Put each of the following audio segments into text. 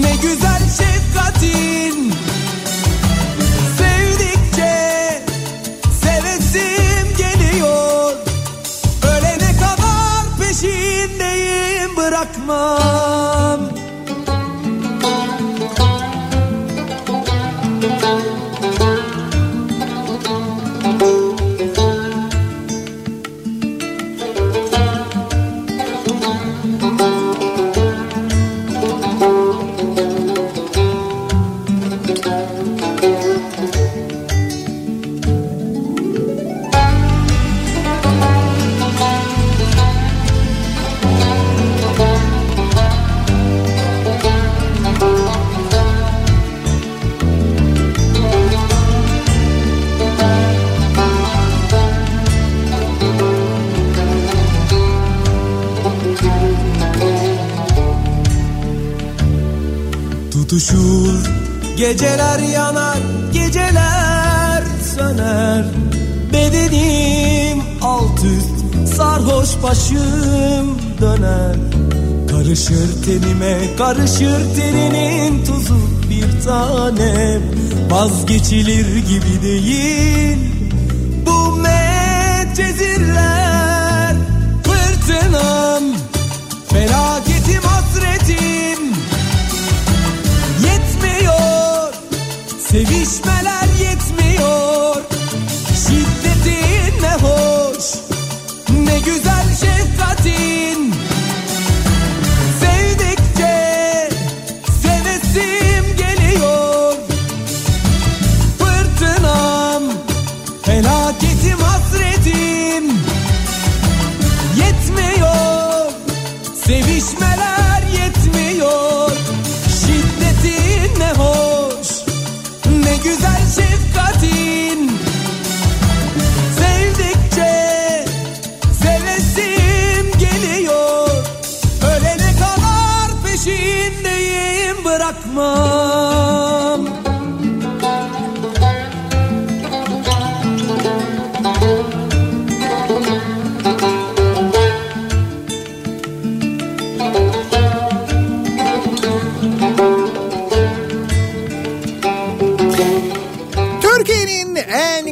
Ne güzel şefkatin. Sevdikçe Sevesim geliyor. Ölene kadar peşindeyim Bırakmam Geceler yanar, geceler söner. Bedenim alt üst, sarhoş başım döner. Karışır tenime, karışır teninin tuzu bir tanem. Vazgeçilir gibi değil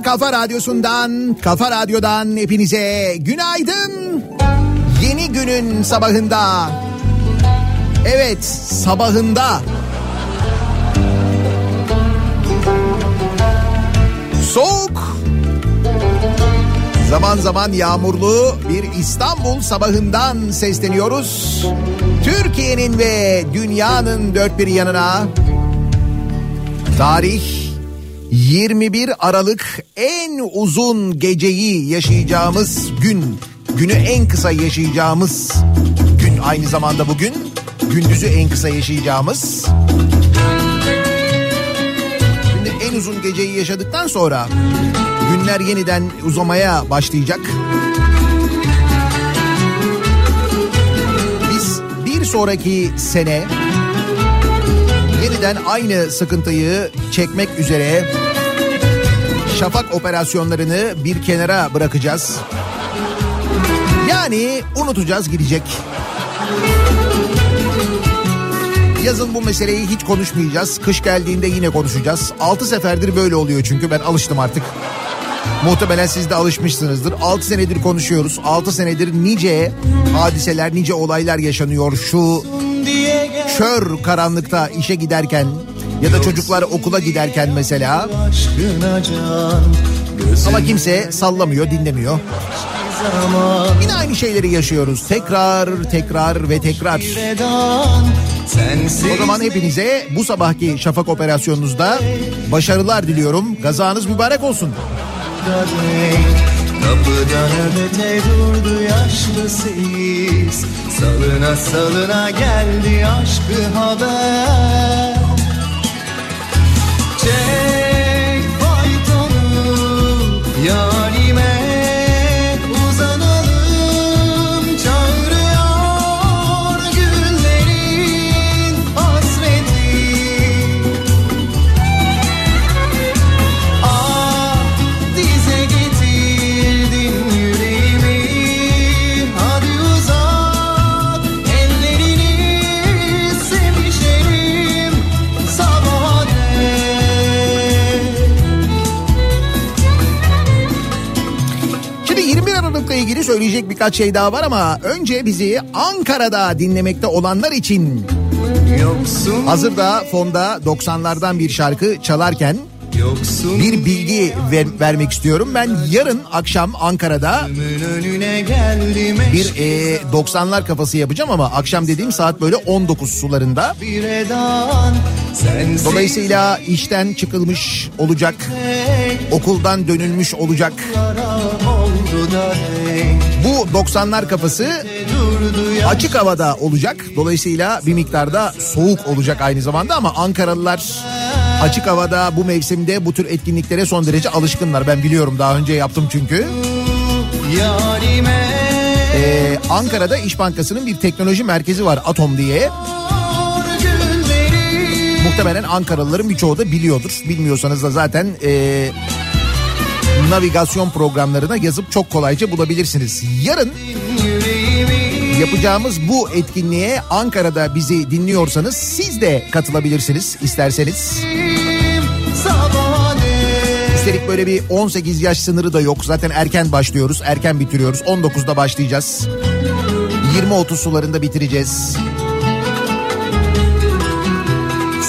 kafa radyosundan, kafa radyodan hepinize günaydın. Yeni günün sabahında. Evet sabahında. Soğuk. Zaman zaman yağmurlu bir İstanbul sabahından sesleniyoruz. Türkiye'nin ve dünyanın dört bir yanına. Tarih 21 Aralık en uzun geceyi yaşayacağımız gün. Günü en kısa yaşayacağımız gün aynı zamanda bugün. Gündüzü en kısa yaşayacağımız. Şimdi en uzun geceyi yaşadıktan sonra günler yeniden uzamaya başlayacak. Biz bir sonraki sene yeniden aynı sıkıntıyı çekmek üzere şafak operasyonlarını bir kenara bırakacağız. Yani unutacağız gidecek. Yazın bu meseleyi hiç konuşmayacağız. Kış geldiğinde yine konuşacağız. 6 seferdir böyle oluyor çünkü ben alıştım artık. Muhtemelen siz de alışmışsınızdır. 6 senedir konuşuyoruz. 6 senedir nice hadiseler, nice olaylar yaşanıyor. Şu kör karanlıkta işe giderken ya da çocuklar okula giderken mesela. Ama kimse sallamıyor, dinlemiyor. Yine aynı şeyleri yaşıyoruz. Tekrar, tekrar ve tekrar. O zaman hepinize bu sabahki şafak operasyonunuzda başarılar diliyorum. Gazanız mübarek olsun. Kapıdan öte durdu yaşlı seyis Salına salına geldi aşkı haber birkaç şey daha var ama önce bizi Ankara'da dinlemekte olanlar için Yoksun hazırda fonda 90'lardan bir şarkı çalarken yoksun bir bilgi ver- vermek istiyorum. Ben yarın akşam Ankara'da bir e, 90'lar kafası yapacağım ama akşam dediğim saat böyle 19 sularında. Dolayısıyla işten çıkılmış olacak, okuldan dönülmüş olacak. oldu da hey Bu 90'lar kafası açık havada olacak. Dolayısıyla bir miktarda soğuk olacak aynı zamanda ama Ankaralılar açık havada bu mevsimde bu tür etkinliklere son derece alışkınlar. Ben biliyorum daha önce yaptım çünkü. Ee, Ankara'da İş Bankası'nın bir teknoloji merkezi var Atom diye. Muhtemelen Ankaralıların birçoğu da biliyordur. Bilmiyorsanız da zaten ee, navigasyon programlarına yazıp çok kolayca bulabilirsiniz. Yarın yapacağımız bu etkinliğe Ankara'da bizi dinliyorsanız siz de katılabilirsiniz isterseniz. Üstelik böyle bir 18 yaş sınırı da yok. Zaten erken başlıyoruz, erken bitiriyoruz. 19'da başlayacağız. 20-30 sularında bitireceğiz.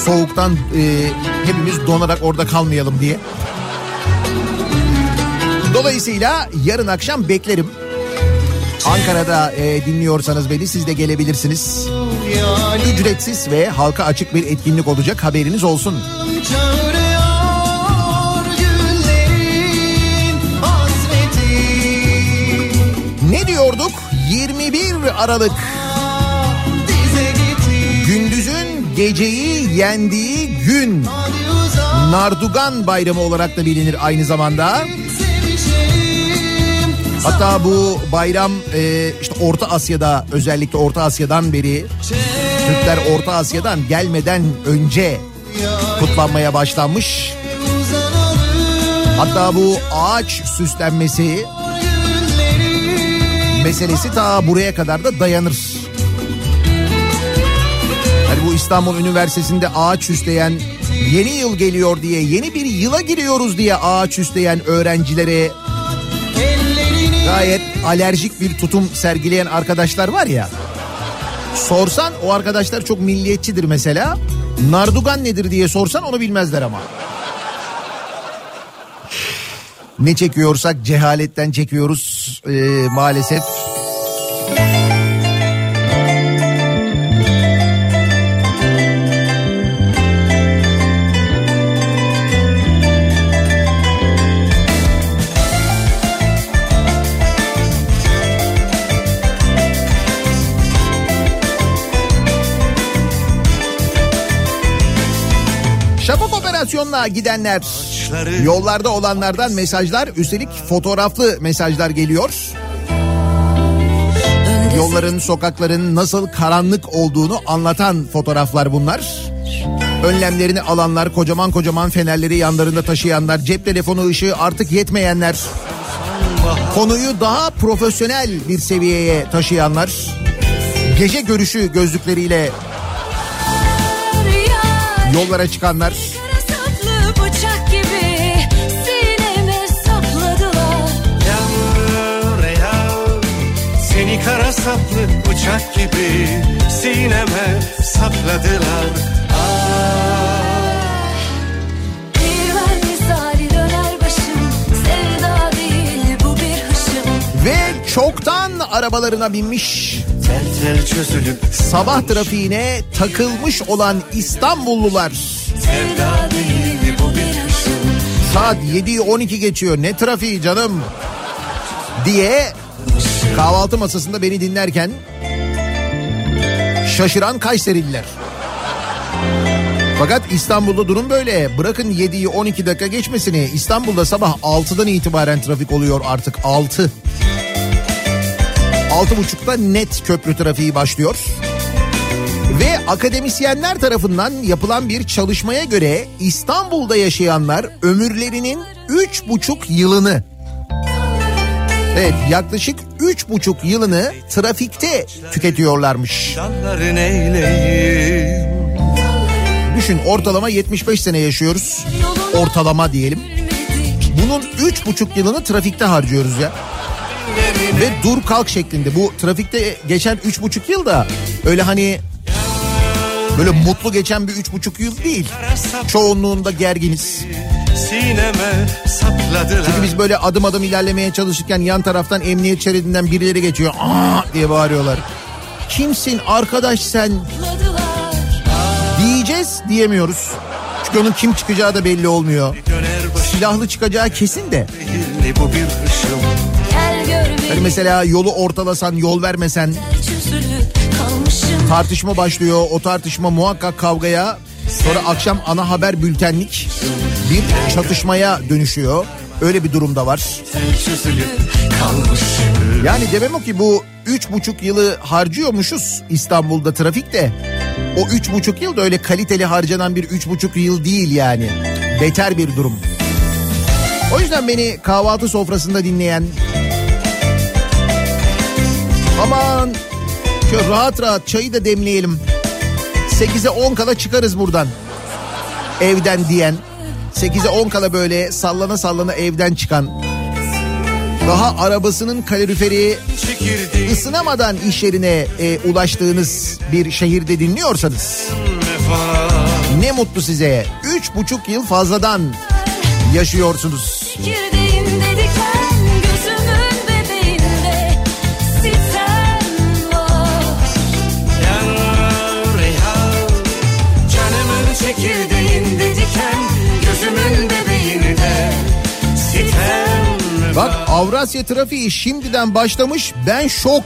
Soğuktan e, hepimiz donarak orada kalmayalım diye. Dolayısıyla yarın akşam beklerim. Ankara'da e, dinliyorsanız beni siz de gelebilirsiniz. Ücretsiz ve halka açık bir etkinlik olacak haberiniz olsun. Ne diyorduk? 21 Aralık gündüzün geceyi yendiği gün. Nardugan Bayramı olarak da bilinir aynı zamanda. Hatta bu bayram e, işte Orta Asya'da özellikle Orta Asya'dan beri Türkler Orta Asya'dan gelmeden önce kutlanmaya başlanmış. Hatta bu ağaç süslenmesi meselesi ta buraya kadar da dayanır. Hani bu İstanbul Üniversitesi'nde ağaç süsleyen yeni yıl geliyor diye yeni bir yıla giriyoruz diye ağaç süsleyen öğrencilere gayet alerjik bir tutum sergileyen arkadaşlar var ya. Sorsan o arkadaşlar çok milliyetçidir mesela. Nardugan nedir diye sorsan onu bilmezler ama. Ne çekiyorsak cehaletten çekiyoruz ee, maalesef. Şafak operasyonuna gidenler, yollarda olanlardan mesajlar, üstelik fotoğraflı mesajlar geliyor. Yolların, sokakların nasıl karanlık olduğunu anlatan fotoğraflar bunlar. Önlemlerini alanlar, kocaman kocaman fenerleri yanlarında taşıyanlar, cep telefonu ışığı artık yetmeyenler, konuyu daha profesyonel bir seviyeye taşıyanlar, gece görüşü gözlükleriyle yollara çıkanlar, bıçak gibi sineme sapladılar. Yağmur yağ Seni kara saplı bıçak gibi sineme sapladılar. Bir ver misali döner başım. Sevda değil bu bir hışım. ve çoktan arabalarına binmiş Tel tel çözülüp sabah trafiğine takılmış olan İstanbullular Sevda değil. Saat 7'yi 12 geçiyor ne trafiği canım diye kahvaltı masasında beni dinlerken şaşıran Kayserililer. Fakat İstanbul'da durum böyle. Bırakın 7'yi 12 dakika geçmesini İstanbul'da sabah 6'dan itibaren trafik oluyor artık 6. 6.30'da net köprü trafiği başlıyor. Ve akademisyenler tarafından yapılan bir çalışmaya göre İstanbul'da yaşayanlar ömürlerinin 3,5 yılını Evet yaklaşık 3,5 yılını trafikte tüketiyorlarmış. Düşün ortalama 75 sene yaşıyoruz. Ortalama diyelim. Bunun 3,5 yılını trafikte harcıyoruz ya. Ve dur kalk şeklinde. Bu trafikte geçen 3,5 yıl da öyle hani böyle mutlu geçen bir 3,5 yıl değil. Çoğunluğunda gerginiz. Çünkü biz böyle adım adım ilerlemeye çalışırken yan taraftan emniyet şeridinden birileri geçiyor. Aa diye bağırıyorlar. Kimsin arkadaş sen diyeceğiz diyemiyoruz. Çünkü onun kim çıkacağı da belli olmuyor. Silahlı çıkacağı kesin de. Hani mesela yolu ortalasan yol vermesen. Tartışma başlıyor. O tartışma muhakkak kavgaya sonra akşam ana haber bültenlik bir çatışmaya dönüşüyor. Öyle bir durumda var. Yani demem o ki bu üç buçuk yılı harcıyormuşuz İstanbul'da trafikte. O üç buçuk yıl da öyle kaliteli harcanan bir üç buçuk yıl değil yani. Beter bir durum. O yüzden beni kahvaltı sofrasında dinleyen aman şöyle rahat rahat çayı da demleyelim. 8'e 10 kala çıkarız buradan. Evden diyen. 8'e 10 kala böyle sallana sallana evden çıkan. Daha arabasının kaloriferi Çekirdi ısınamadan iş yerine e, ulaştığınız bir şehirde dinliyorsanız ne mutlu size. Üç buçuk yıl fazladan yaşıyorsunuz. Girdiğinde Avrasya trafiği şimdiden başlamış ben şok.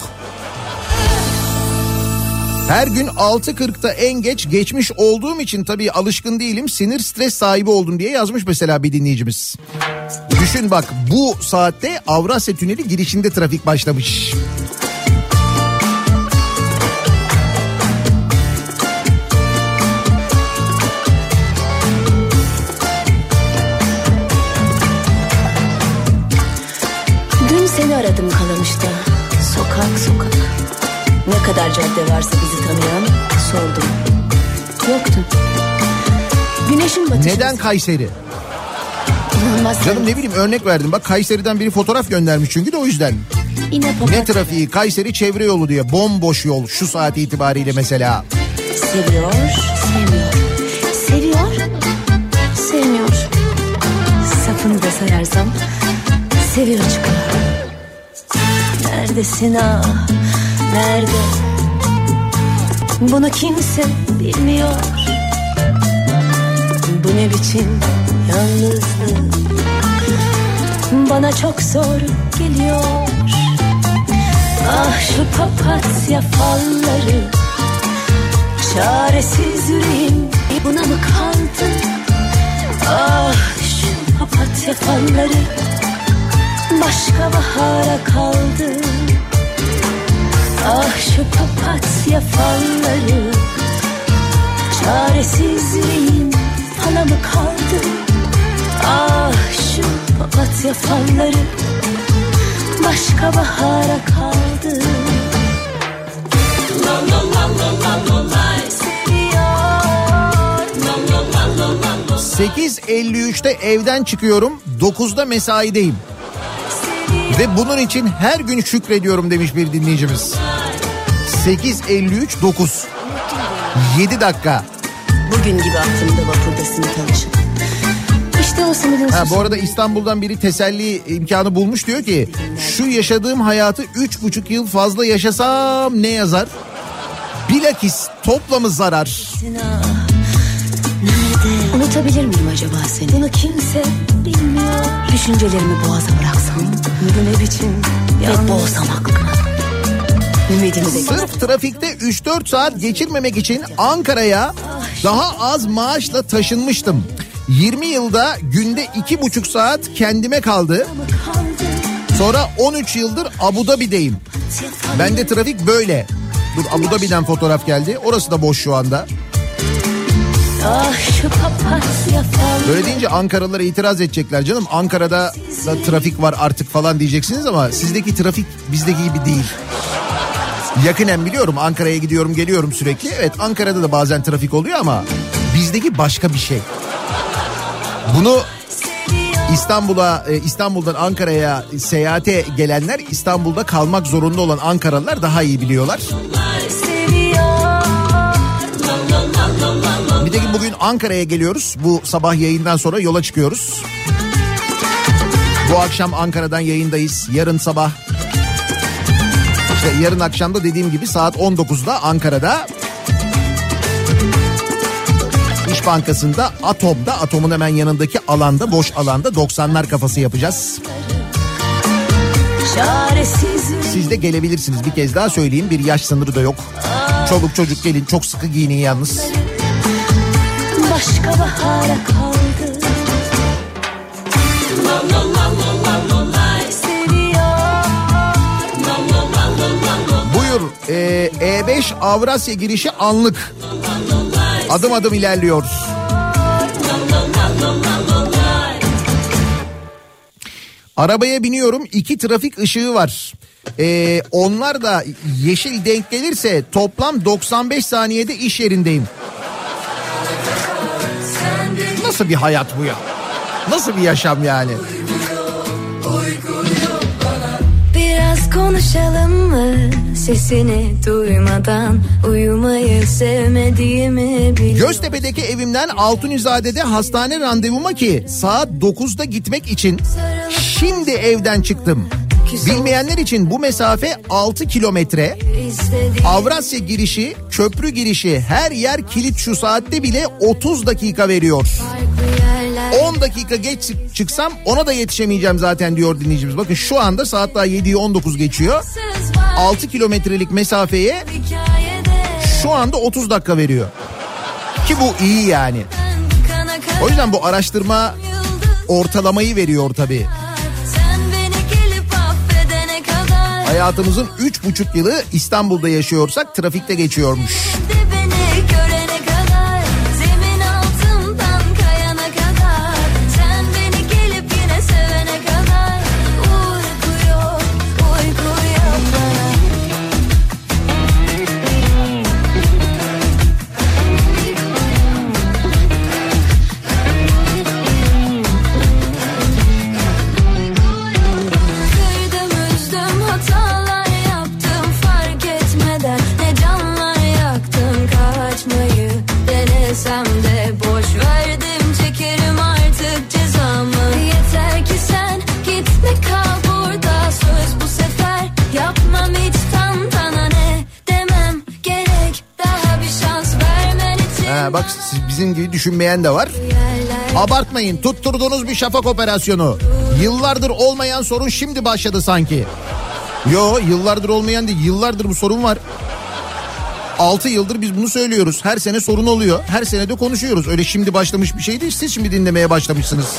Her gün 6.40'da en geç geçmiş olduğum için tabii alışkın değilim. Sinir stres sahibi oldum diye yazmış mesela bir dinleyicimiz. Düşün bak bu saatte Avrasya Tüneli girişinde trafik başlamış. Dün kadar cadde varsa bizi tanıyan sordum. Yoktu. Güneşin batışı. Neden Kayseri? Canım ne bileyim örnek verdim. Bak Kayseri'den biri fotoğraf göndermiş çünkü de o yüzden. Ne trafiği Kayseri çevre yolu diye bomboş yol şu saat itibariyle mesela. Seviyor, sevmiyor. Seviyor, sevmiyor. Safını da sayarsam seviyor çıkıyor. Neredesin ah, nerede? Bunu kimse bilmiyor. Bu ne biçim yalnızlık? Bana çok zor geliyor. Ah şu papatya falları Çaresiz yüreğim buna mı kaldı? Ah şu papatya falları başka bahara kaldı. Ah şu papatya falları çaresiz yüreğim fala mı kaldı? Ah şu papatya falları başka bahara kaldı. 8.53'te evden çıkıyorum. 9'da mesaideyim. Ve bunun için her gün şükrediyorum demiş bir dinleyicimiz. 8.53 9. 7 dakika. Bugün gibi aklımda vapurdasın tanışın. İşte o simidin Ha, bu arada İstanbul'dan biri teselli imkanı bulmuş diyor ki şu yaşadığım hayatı üç buçuk yıl fazla yaşasam ne yazar? Bilakis toplamı zarar. Unutabilir miyim acaba seni? Bunu kimse bilmiyor. Düşüncelerimi boğaza bıraksam. Bu ne biçim Ve boğsam aklımı. Sırf trafikte 3-4 saat geçirmemek için Ankara'ya daha az maaşla taşınmıştım. 20 yılda günde 2,5 saat kendime kaldı. Sonra 13 yıldır Abu Dhabi'deyim. Bende trafik böyle. Dur Abu Dhabi'den fotoğraf geldi. Orası da boş şu anda. Böyle deyince Ankaralılara itiraz edecekler canım. Ankara'da da trafik var artık falan diyeceksiniz ama sizdeki trafik bizdeki gibi değil. Yakınen biliyorum Ankara'ya gidiyorum geliyorum sürekli. Evet Ankara'da da bazen trafik oluyor ama bizdeki başka bir şey. Bunu İstanbul'a e, İstanbul'dan Ankara'ya seyahate gelenler İstanbul'da kalmak zorunda olan Ankaralılar daha iyi biliyorlar. Nitekim bugün Ankara'ya geliyoruz. Bu sabah yayından sonra yola çıkıyoruz. Bu akşam Ankara'dan yayındayız. Yarın sabah işte yarın akşam da dediğim gibi saat 19'da Ankara'da İş Bankası'nda Atom'da Atom'un hemen yanındaki alanda boş alanda 90'lar kafası yapacağız. Siz de gelebilirsiniz bir kez daha söyleyeyim bir yaş sınırı da yok. Çoluk çocuk gelin çok sıkı giyinin yalnız. başka bahara kaldı. E, E5 Avrasya girişi anlık. Adım adım ilerliyor. Arabaya biniyorum iki trafik ışığı var. E, onlar da yeşil denk gelirse toplam 95 saniyede iş yerindeyim. Nasıl bir hayat bu ya? Nasıl bir yaşam yani? Konuşalım mı? Sesini duymadan uyumayı sevmediğimi biliyorum. Göztepe'deki evimden Altunizade'de hastane randevuma ki saat 9'da gitmek için şimdi evden çıktım. Bilmeyenler için bu mesafe 6 kilometre. Avrasya girişi, köprü girişi her yer kilit şu saatte bile 30 dakika veriyor. farklı 10 dakika geç çık- çıksam ona da yetişemeyeceğim zaten diyor dinleyicimiz. Bakın şu anda saat daha 7'yi 19 geçiyor. söz var 6 kilometrelik mesafeye şu anda 30 dakika veriyor. Ki bu iyi yani. O yüzden bu araştırma ortalamayı veriyor tabii. Hayatımızın üç buçuk yılı İstanbul'da yaşıyorsak trafikte geçiyormuş. Bizim gibi düşünmeyen de var. Abartmayın tutturduğunuz bir şafak operasyonu. Yıllardır olmayan sorun şimdi başladı sanki. Yo yıllardır olmayan değil yıllardır bu sorun var. 6 yıldır biz bunu söylüyoruz. Her sene sorun oluyor. Her sene de konuşuyoruz. Öyle şimdi başlamış bir şey değil. Siz şimdi dinlemeye başlamışsınız.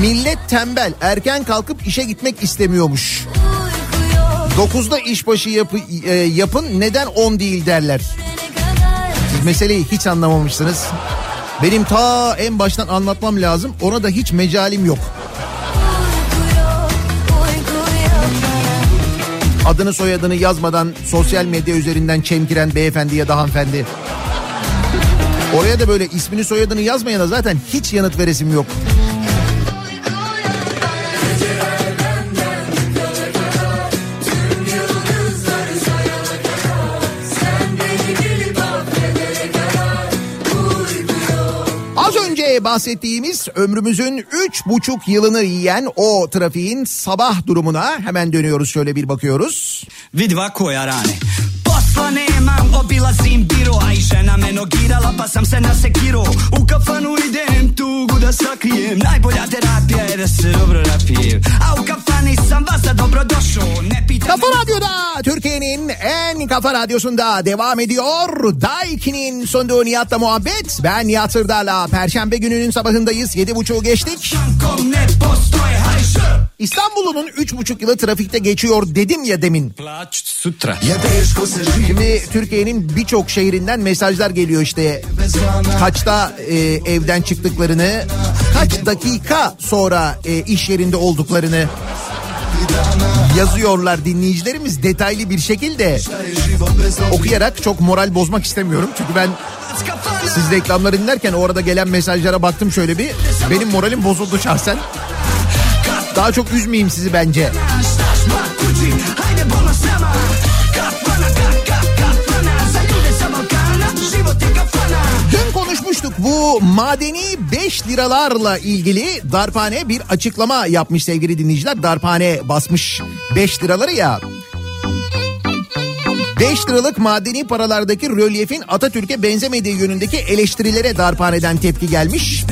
Millet tembel. Erken kalkıp işe gitmek istemiyormuş. 9'da işbaşı yapı, e, yapın neden 10 değil derler. Meseleyi hiç anlamamışsınız. Benim ta en baştan anlatmam lazım. Ona da hiç mecalim yok. Adını soyadını yazmadan sosyal medya üzerinden çemkiren beyefendi ya da hanımefendi. Oraya da böyle ismini soyadını yazmayana zaten hiç yanıt veresim yok. Az bahsettiğimiz ömrümüzün üç buçuk yılını yiyen o trafiğin sabah durumuna hemen dönüyoruz şöyle bir bakıyoruz. Vidi ovako Posla nemam, obilazim biro A i žena me nogirala pa sam se nasekiro U kafanu idem tugu da sakrijem Najbolja terapija je da se dobro napijem A u kafani sam vas da dobro došao Ne pitam Kafa Radyo'da Türkiye'nin en kafa radyosunda devam ediyor. Daiki'nin sunduğu Nihat'la muhabbet. Ben Nihat Sırdar'la Perşembe gününün sabahındayız. Yedi buçuğu geçtik. İstanbul'un üç buçuk yılı trafikte geçiyor dedim ya demin. Sutra Şimdi Türkiye'nin birçok şehrinden mesajlar geliyor işte. Kaçta e, evden çıktıklarını, kaç dakika sonra e, iş yerinde olduklarını yazıyorlar dinleyicilerimiz detaylı bir şekilde. Okuyarak çok moral bozmak istemiyorum. Çünkü ben siz reklamları dinlerken o arada gelen mesajlara baktım şöyle bir. Benim moralim bozuldu şahsen. Daha çok üzmeyeyim sizi bence. Konuşmuştuk bu madeni 5 liralarla ilgili darphane bir açıklama yapmış sevgili dinleyiciler. Darphane basmış 5 liraları ya. 5 liralık madeni paralardaki rölyefin Atatürk'e benzemediği yönündeki eleştirilere darphaneden tepki gelmiş.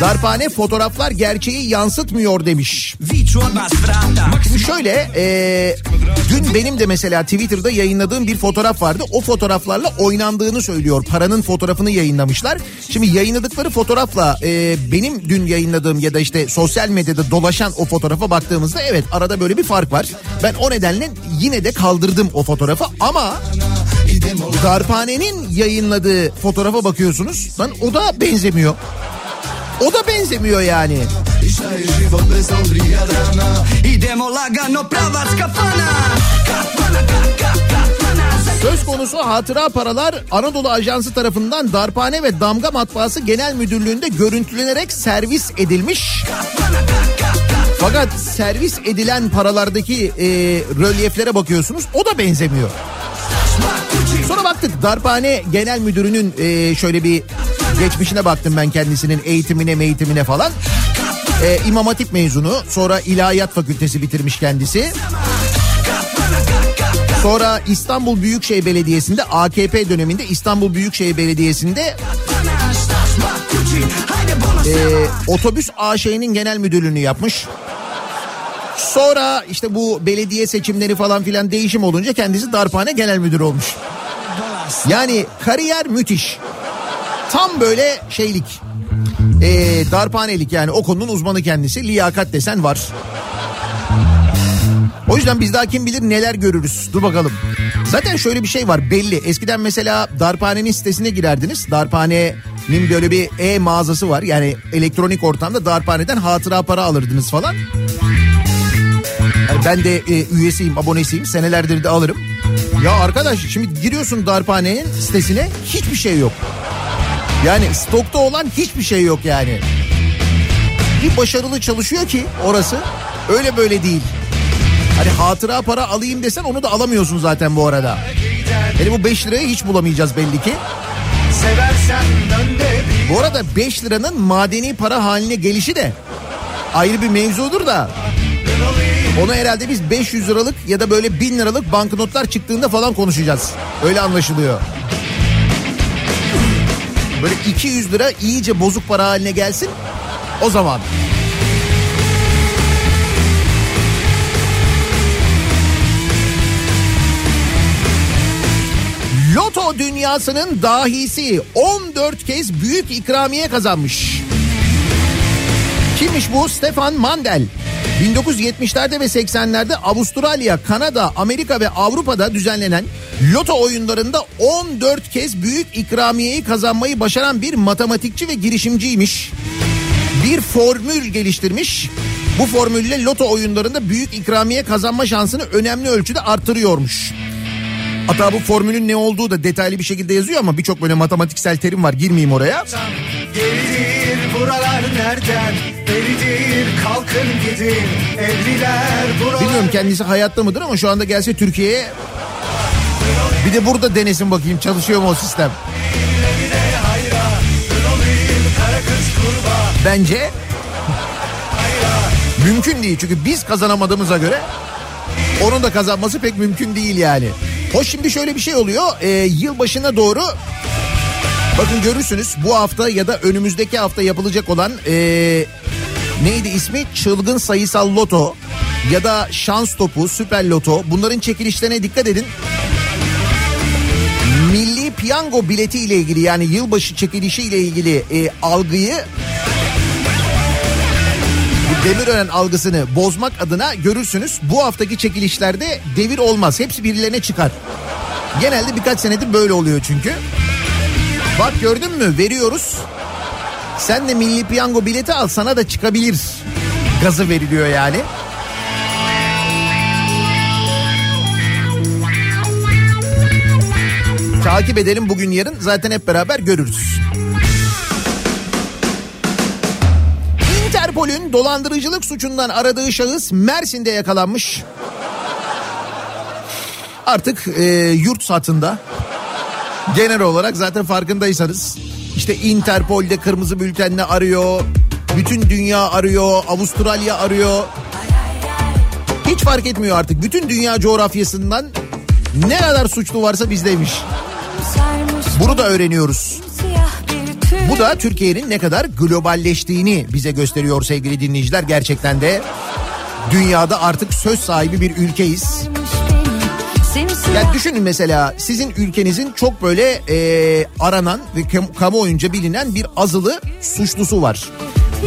Darphane fotoğraflar gerçeği yansıtmıyor demiş. Şimdi şöyle e, dün benim de mesela Twitter'da yayınladığım bir fotoğraf vardı. O fotoğraflarla oynandığını söylüyor. Paranın fotoğrafını yayınlamışlar. Şimdi yayınladıkları fotoğrafla e, benim dün yayınladığım ya da işte sosyal medyada dolaşan o fotoğrafa baktığımızda evet arada böyle bir fark var. Ben o nedenle yine de kaldırdım o fotoğrafı ama Darphane'nin yayınladığı fotoğrafa bakıyorsunuz. Lan o da benzemiyor. O da benzemiyor yani. Söz konusu hatıra paralar Anadolu Ajansı tarafından Darphane ve Damga Matbaası Genel Müdürlüğü'nde görüntülenerek servis edilmiş. Fakat servis edilen paralardaki e, rölyeflere bakıyorsunuz o da benzemiyor. Sonra baktık Darphane Genel Müdürü'nün e, şöyle bir geçmişine baktım ben kendisinin eğitimine eğitimine falan. E, İmam Hatip mezunu sonra İlahiyat Fakültesi bitirmiş kendisi. Sonra İstanbul Büyükşehir Belediyesi'nde AKP döneminde İstanbul Büyükşehir Belediyesi'nde e, otobüs AŞ'nin genel müdürlüğünü yapmış. Sonra işte bu belediye seçimleri falan filan değişim olunca kendisi darphane genel müdürü olmuş. Yani kariyer müthiş. Tam böyle şeylik. E, darphanelik yani o konunun uzmanı kendisi. Liyakat desen var. O yüzden biz daha kim bilir neler görürüz. Dur bakalım. Zaten şöyle bir şey var belli. Eskiden mesela darphanenin sitesine girerdiniz. Darphanenin böyle bir e-mağazası var. Yani elektronik ortamda darphaneden hatıra para alırdınız falan. Yani ben de e, üyesiyim, abonesiyim. Senelerdir de alırım. Ya arkadaş şimdi giriyorsun darphanenin sitesine hiçbir şey yok. Yani stokta olan hiçbir şey yok yani. Bir başarılı çalışıyor ki orası öyle böyle değil. Hani hatıra para alayım desen onu da alamıyorsun zaten bu arada. Yani bu 5 lirayı hiç bulamayacağız belli ki. Bu arada 5 liranın madeni para haline gelişi de ayrı bir mevzudur da. Onu herhalde biz 500 liralık ya da böyle 1000 liralık banknotlar çıktığında falan konuşacağız. Öyle anlaşılıyor. Böyle 200 lira iyice bozuk para haline gelsin. O zaman. Loto dünyasının dahisi 14 kez büyük ikramiye kazanmış. Kimmiş bu? Stefan Mandel. 1970'lerde ve 80'lerde Avustralya, Kanada, Amerika ve Avrupa'da düzenlenen loto oyunlarında 14 kez büyük ikramiyeyi kazanmayı başaran bir matematikçi ve girişimciymiş. Bir formül geliştirmiş. Bu formülle loto oyunlarında büyük ikramiye kazanma şansını önemli ölçüde artırıyormuş. Hatta bu formülün ne olduğu da detaylı bir şekilde yazıyor ama birçok böyle matematiksel terim var girmeyeyim oraya. Geridir buralar nereden Beridir kalkın gidin Evliler buralar Bilmiyorum kendisi hayatta mıdır ama şu anda gelse Türkiye'ye bir de burada denesin bakayım çalışıyor mu o sistem. Bence mümkün değil çünkü biz kazanamadığımıza göre onun da kazanması pek mümkün değil yani. Hoş şimdi şöyle bir şey oluyor ee, yılbaşına doğru bakın görürsünüz bu hafta ya da önümüzdeki hafta yapılacak olan ee, neydi ismi çılgın sayısal loto ya da şans topu süper loto bunların çekilişlerine dikkat edin. Milli piyango bileti ile ilgili yani yılbaşı çekilişi ile ilgili e, algıyı Demirören algısını bozmak adına görürsünüz. Bu haftaki çekilişlerde devir olmaz. Hepsi birilerine çıkar. Genelde birkaç senedir böyle oluyor çünkü. Bak gördün mü veriyoruz. Sen de milli piyango bileti al sana da çıkabilir. Gazı veriliyor yani. Takip edelim bugün yarın zaten hep beraber görürüz. Interpol'ün dolandırıcılık suçundan aradığı şahıs Mersin'de yakalanmış. Artık e, yurt satında genel olarak zaten farkındaysanız işte Interpol'de kırmızı bültenle arıyor. Bütün dünya arıyor, Avustralya arıyor. Hiç fark etmiyor artık. Bütün dünya coğrafyasından ne kadar suçlu varsa bizdeymiş. Bunu da öğreniyoruz. Bu da Türkiye'nin ne kadar globalleştiğini bize gösteriyor sevgili dinleyiciler. Gerçekten de dünyada artık söz sahibi bir ülkeyiz. Yani düşünün mesela sizin ülkenizin çok böyle e, aranan ve kam- kamuoyunca bilinen bir azılı suçlusu var.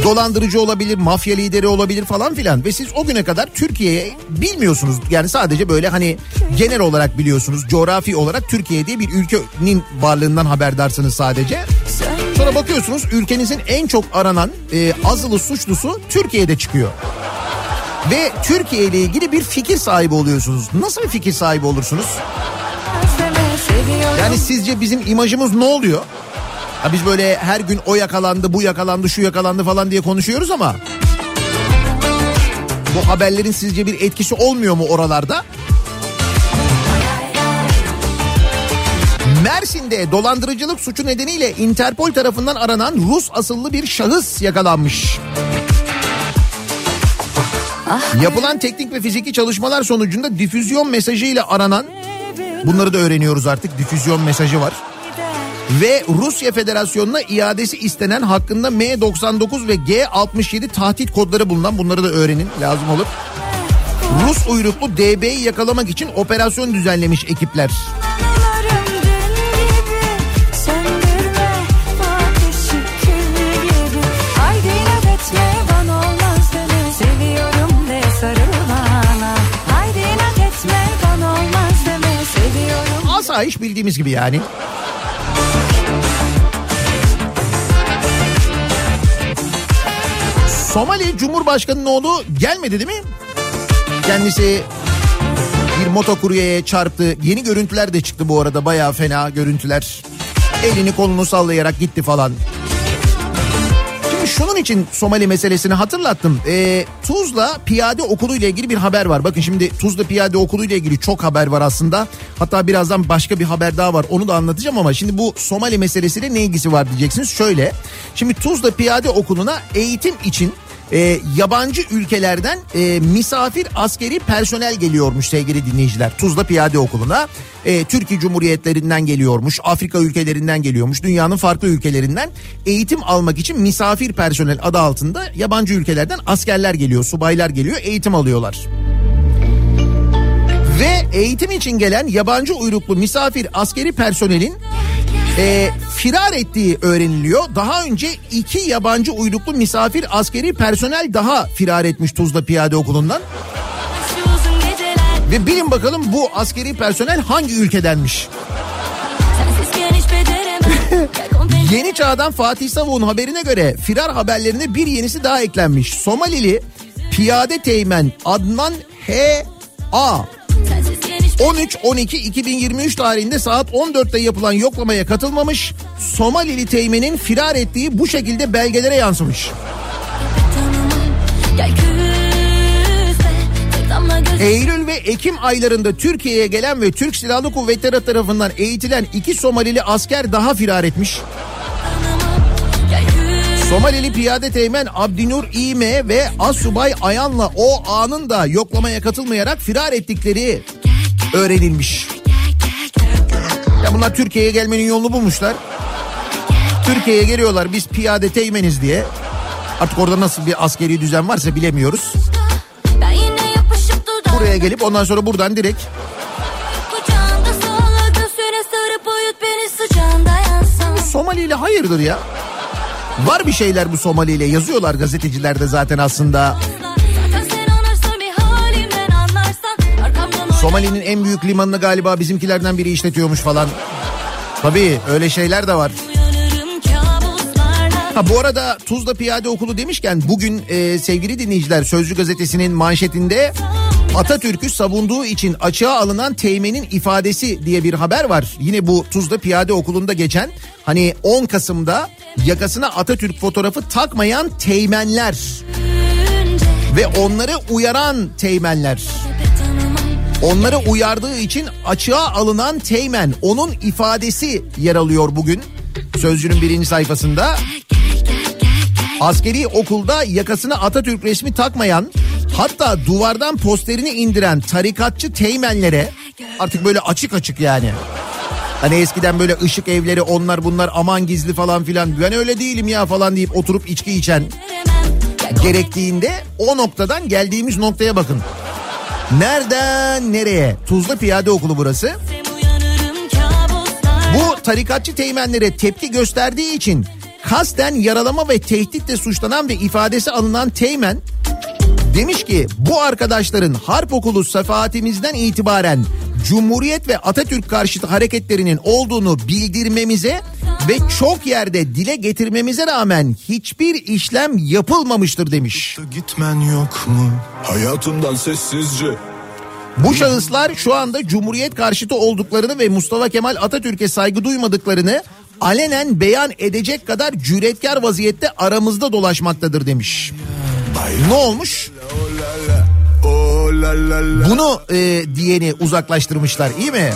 Dolandırıcı olabilir, mafya lideri olabilir falan filan ve siz o güne kadar Türkiye'yi bilmiyorsunuz. Yani sadece böyle hani genel olarak biliyorsunuz. Coğrafi olarak Türkiye diye bir ülkenin varlığından haberdarsınız sadece. Sonra bakıyorsunuz ülkenizin en çok aranan e, azılı suçlusu Türkiye'de çıkıyor. Ve Türkiye ile ilgili bir fikir sahibi oluyorsunuz. Nasıl bir fikir sahibi olursunuz? Yani sizce bizim imajımız ne oluyor? Ha biz böyle her gün o yakalandı, bu yakalandı, şu yakalandı falan diye konuşuyoruz ama bu haberlerin sizce bir etkisi olmuyor mu oralarda? Mersin'de dolandırıcılık suçu nedeniyle Interpol tarafından aranan Rus asıllı bir şahıs yakalanmış. Yapılan teknik ve fiziki çalışmalar sonucunda difüzyon mesajıyla aranan bunları da öğreniyoruz artık difüzyon mesajı var. Ve Rusya Federasyonu'na iadesi istenen hakkında M99 ve G67 tahdit kodları bulunan bunları da öğrenin lazım olur. Rus uyruklu DB'yi yakalamak için operasyon düzenlemiş ekipler. Asayiş bildiğimiz gibi yani. Somali Cumhurbaşkanı'nın oğlu gelmedi değil mi? Kendisi bir motokuryeye çarptı. Yeni görüntüler de çıktı bu arada bayağı fena görüntüler. Elini kolunu sallayarak gitti falan. Şunun için Somali meselesini hatırlattım. Ee, Tuzla Piyade Okulu ile ilgili bir haber var. Bakın şimdi Tuzla Piyade Okulu ile ilgili çok haber var aslında. Hatta birazdan başka bir haber daha var. Onu da anlatacağım ama şimdi bu Somali meselesiyle ne ilgisi var diyeceksiniz. Şöyle. Şimdi Tuzla Piyade Okulu'na eğitim için e, yabancı ülkelerden e, misafir askeri personel geliyormuş sevgili dinleyiciler. Tuzla Piyade Okulu'na. E, Türkiye Cumhuriyetlerinden geliyormuş, Afrika ülkelerinden geliyormuş, dünyanın farklı ülkelerinden eğitim almak için misafir personel adı altında yabancı ülkelerden askerler geliyor, subaylar geliyor, eğitim alıyorlar. Ve eğitim için gelen yabancı uyruklu misafir askeri personelin e, firar ettiği öğreniliyor. Daha önce iki yabancı uyruklu misafir askeri personel daha firar etmiş Tuzla Piyade Okulu'ndan. Ve bilin bakalım bu askeri personel hangi ülkedenmiş? Yeni Çağ'dan Fatih Savun'un haberine göre firar haberlerine bir yenisi daha eklenmiş. Somalili piyade teğmen Adnan. Sensizken hiç 13-12-2023 tarihinde saat 14'te yapılan yoklamaya katılmamış. Somalili teğmenin firar ettiği bu şekilde belgelere yansımış. Eylül ve Ekim aylarında Türkiye'ye gelen ve Türk Silahlı Kuvvetleri tarafından eğitilen iki Somalili asker daha firar etmiş. Somalili piyade teğmen Abdinur İme ve Asubay Ayan'la o anın da yoklamaya katılmayarak firar ettikleri öğrenilmiş. Ya bunlar Türkiye'ye gelmenin yolunu bulmuşlar. Türkiye'ye geliyorlar biz piyade teğmeniz diye. Artık orada nasıl bir askeri düzen varsa bilemiyoruz. Buraya gelip ondan sonra buradan direkt Somali ile hayırdır ya? Var bir şeyler bu Somali ile yazıyorlar gazetecilerde zaten aslında. Somali'nin en büyük limanını galiba bizimkilerden biri işletiyormuş falan. Tabii öyle şeyler de var. Ha bu arada Tuzla Piyade Okulu demişken bugün e, sevgili dinleyiciler Sözcü Gazetesi'nin manşetinde Atatürk'ü savunduğu için açığa alınan teğmenin ifadesi diye bir haber var. Yine bu Tuzla Piyade Okulu'nda geçen hani 10 Kasım'da yakasına Atatürk fotoğrafı takmayan teğmenler ve onları uyaran teğmenler. Onları uyardığı için açığa alınan teğmen onun ifadesi yer alıyor bugün. Sözcünün birinci sayfasında. Askeri okulda yakasına Atatürk resmi takmayan hatta duvardan posterini indiren tarikatçı teğmenlere artık böyle açık açık yani. Hani eskiden böyle ışık evleri onlar bunlar aman gizli falan filan ben öyle değilim ya falan deyip oturup içki içen gerektiğinde o noktadan geldiğimiz noktaya bakın. Nereden nereye? Tuzla Piyade Okulu burası. Bu tarikatçı teğmenlere tepki gösterdiği için kasten yaralama ve tehditle suçlanan ve ifadesi alınan teğmen demiş ki bu arkadaşların harp okulu sefaatimizden itibaren Cumhuriyet ve Atatürk karşıtı hareketlerinin olduğunu bildirmemize ve çok yerde dile getirmemize rağmen hiçbir işlem yapılmamıştır demiş. Gitmen yok mu? Hayatımdan sessizce. Bu şahıslar şu anda Cumhuriyet karşıtı olduklarını ve Mustafa Kemal Atatürk'e saygı duymadıklarını alenen beyan edecek kadar cüretkar vaziyette aramızda dolaşmaktadır demiş. Ne olmuş? Bunu e, diyeni uzaklaştırmışlar iyi mi?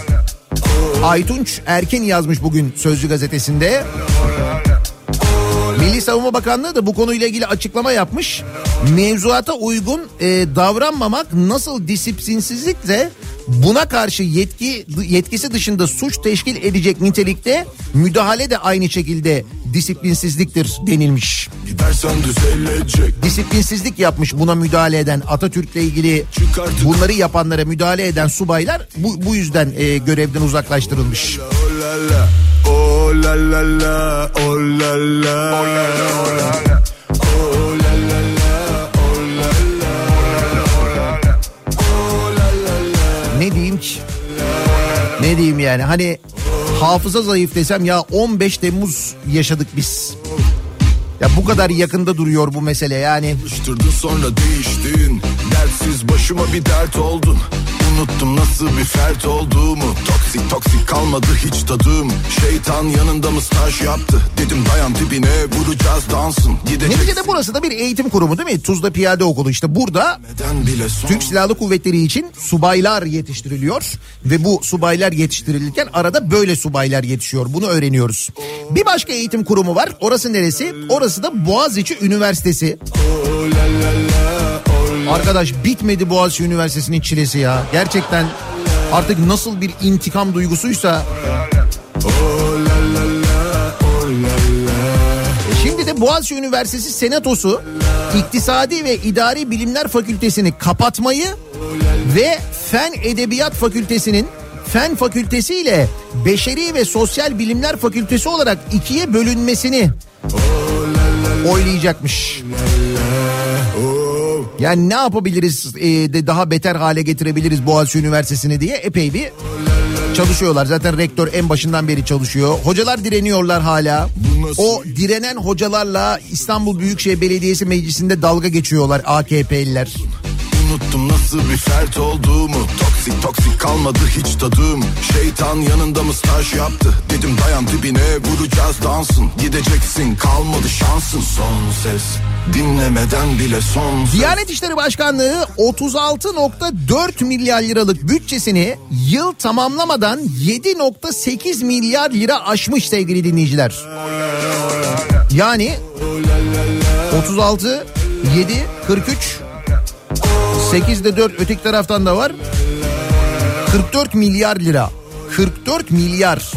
Aytunç Erken yazmış bugün Sözcü gazetesinde. Milli Savunma Bakanlığı da bu konuyla ilgili açıklama yapmış. Mevzuata uygun e, davranmamak nasıl disiplinsizlikse buna karşı yetki yetkisi dışında suç teşkil edecek nitelikte müdahale de aynı şekilde disiplinsizliktir denilmiş. Disiplinsizlik yapmış buna müdahale eden Atatürk'le ilgili bunları yapanlara müdahale eden subaylar bu, bu yüzden e, görevden uzaklaştırılmış. La la. Oh la la la. Oh la la. Oh la la. Oh la la. La. Ne diyeyim yani hani hafıza zayıf desem ya 15 Temmuz yaşadık biz. Ya bu kadar yakında duruyor bu mesele yani. Sonra değiştin Dertsiz başıma bir dert oldun Unuttum nasıl bir fert olduğumu Toksik toksik kalmadı hiç tadım Şeytan yanında mı staj yaptı Dedim dayan dibine vuracağız dansın Gidecek Neticede burası da bir eğitim kurumu değil mi? Tuzla Piyade Okulu işte burada Türk Silahlı Kuvvetleri için subaylar yetiştiriliyor ve bu subaylar yetiştirilirken arada böyle subaylar yetişiyor. Bunu öğreniyoruz. Bir başka eğitim kurumu var. Orası neresi? Orası da Boğaziçi Üniversitesi. Oh la Arkadaş bitmedi Boğaziçi Üniversitesi'nin çilesi ya. Gerçekten artık nasıl bir intikam duygusuysa. Şimdi de Boğaziçi Üniversitesi Senatosu İktisadi ve İdari Bilimler Fakültesini kapatmayı ve Fen Edebiyat Fakültesinin Fen Fakültesi ile Beşeri ve Sosyal Bilimler Fakültesi olarak ikiye bölünmesini oylayacakmış. Yani ne yapabiliriz e, de daha beter hale getirebiliriz Boğaziçi Üniversitesi'ni diye epey bir çalışıyorlar. Zaten rektör en başından beri çalışıyor. Hocalar direniyorlar hala. O direnen hocalarla İstanbul Büyükşehir Belediyesi Meclisi'nde dalga geçiyorlar AKP'liler. Unuttum nasıl bir fert olduğumu Toksik toksik kalmadı hiç tadım Şeytan yanında mı staj yaptı Dedim dayan dibine vuracağız dansın Gideceksin kalmadı şansın Son ses dinlemeden bile son Diyanet İşleri Başkanlığı 36.4 milyar liralık bütçesini yıl tamamlamadan 7.8 milyar lira aşmış sevgili dinleyiciler. Yani 36, 7, 43, 8'de 4 öteki taraftan da var. 44 milyar lira. 44 milyar.